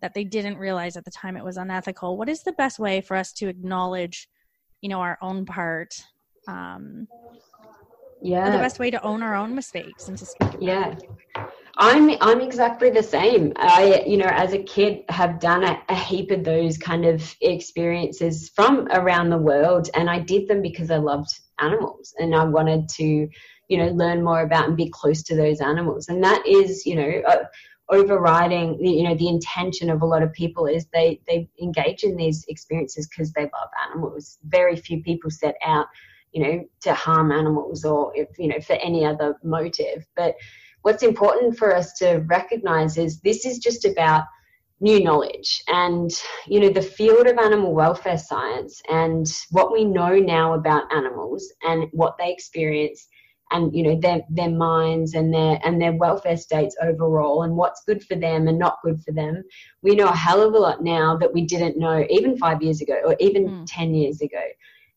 that they didn't realize at the time it was unethical? What is the best way for us to acknowledge, you know, our own part? Um, yeah. the best way to own our own mistakes and to speak. yeah. I'm I'm exactly the same. I you know as a kid have done a, a, heap of those kind of experiences from around the world, and I did them because I loved animals and I wanted to you know learn more about and be close to those animals, and that is you know. Uh, overriding you know the intention of a lot of people is they they engage in these experiences because they love animals very few people set out you know, to harm animals or if, you know, for any other motive. But what's important for us to recognize is this is just about new knowledge and you know the field of animal welfare science and what we know now about animals and what they experience and you know their their minds and their and their welfare states overall and what's good for them and not good for them we know a hell of a lot now that we didn't know even 5 years ago or even mm. 10 years ago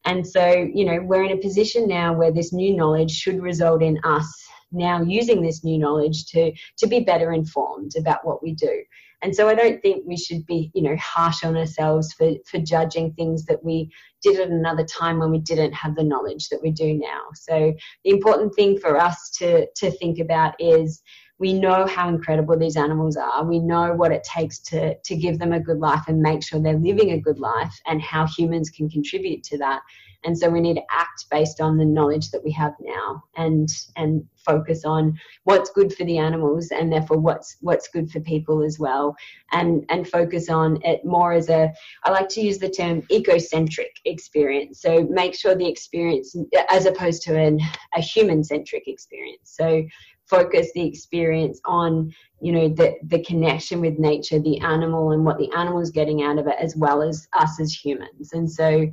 and so, you know, we're in a position now where this new knowledge should result in us now using this new knowledge to to be better informed about what we do. And so I don't think we should be, you know, harsh on ourselves for, for judging things that we did at another time when we didn't have the knowledge that we do now. So the important thing for us to to think about is we know how incredible these animals are. We know what it takes to, to give them a good life and make sure they're living a good life and how humans can contribute to that. And so we need to act based on the knowledge that we have now and and focus on what's good for the animals and therefore what's what's good for people as well. And and focus on it more as a I like to use the term ecocentric experience. So make sure the experience as opposed to an, a human centric experience. So focus the experience on you know the the connection with nature the animal and what the animal is getting out of it as well as us as humans and so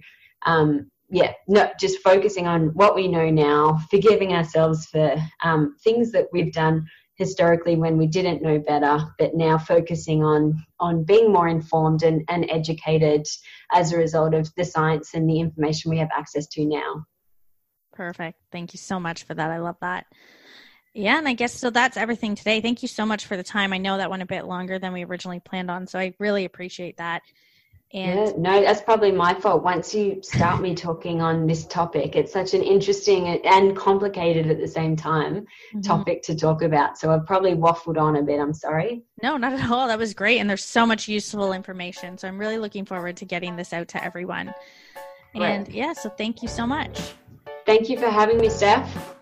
um, yeah no just focusing on what we know now forgiving ourselves for um, things that we've done historically when we didn't know better, but now focusing on on being more informed and, and educated as a result of the science and the information we have access to now. Perfect. Thank you so much for that. I love that. Yeah, and I guess so that's everything today. Thank you so much for the time. I know that went a bit longer than we originally planned on, so I really appreciate that. And yeah, no, that's probably my fault. Once you start me talking on this topic, it's such an interesting and complicated at the same time mm-hmm. topic to talk about. So I've probably waffled on a bit. I'm sorry. No, not at all. That was great. And there's so much useful information. So I'm really looking forward to getting this out to everyone. And yeah, so thank you so much. Thank you for having me, Steph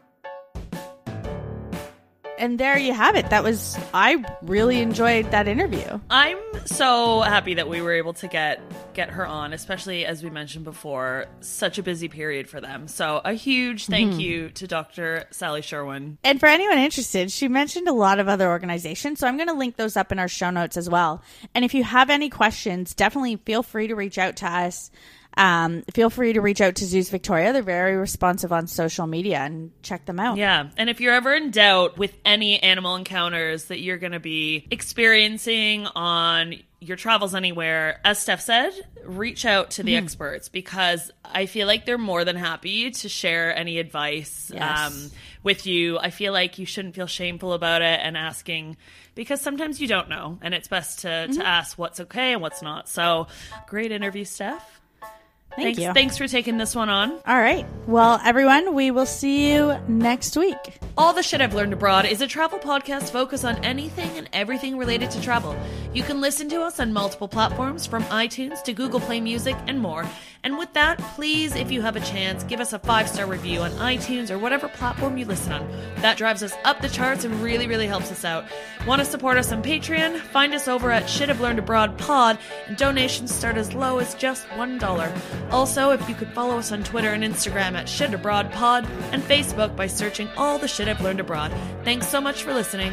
and there you have it. That was I really enjoyed that interview. I'm so happy that we were able to get get her on, especially as we mentioned before, such a busy period for them. So a huge thank mm-hmm. you to Dr. Sally Sherwen. And for anyone interested, she mentioned a lot of other organizations, so I'm going to link those up in our show notes as well. And if you have any questions, definitely feel free to reach out to us um, feel free to reach out to Zoos Victoria. They're very responsive on social media and check them out. Yeah. And if you're ever in doubt with any animal encounters that you're going to be experiencing on your travels anywhere, as Steph said, reach out to the mm experts because I feel like they're more than happy to share any advice yes. um, with you. I feel like you shouldn't feel shameful about it and asking because sometimes you don't know, and it's best to, mm-hmm. to ask what's okay and what's not. So, great interview, Steph. Thank thanks, you. Thanks for taking this one on. All right. Well, everyone, we will see you next week. All the Shit I've Learned Abroad is a travel podcast focused on anything and everything related to travel. You can listen to us on multiple platforms from iTunes to Google Play Music and more. And with that, please, if you have a chance, give us a five star review on iTunes or whatever platform you listen on. That drives us up the charts and really, really helps us out. Want to support us on Patreon? Find us over at Shit I've Learned Abroad Pod, and donations start as low as just $1. Also, if you could follow us on Twitter and Instagram at Shit Abroad Pod and Facebook by searching all the shit I've learned abroad. Thanks so much for listening.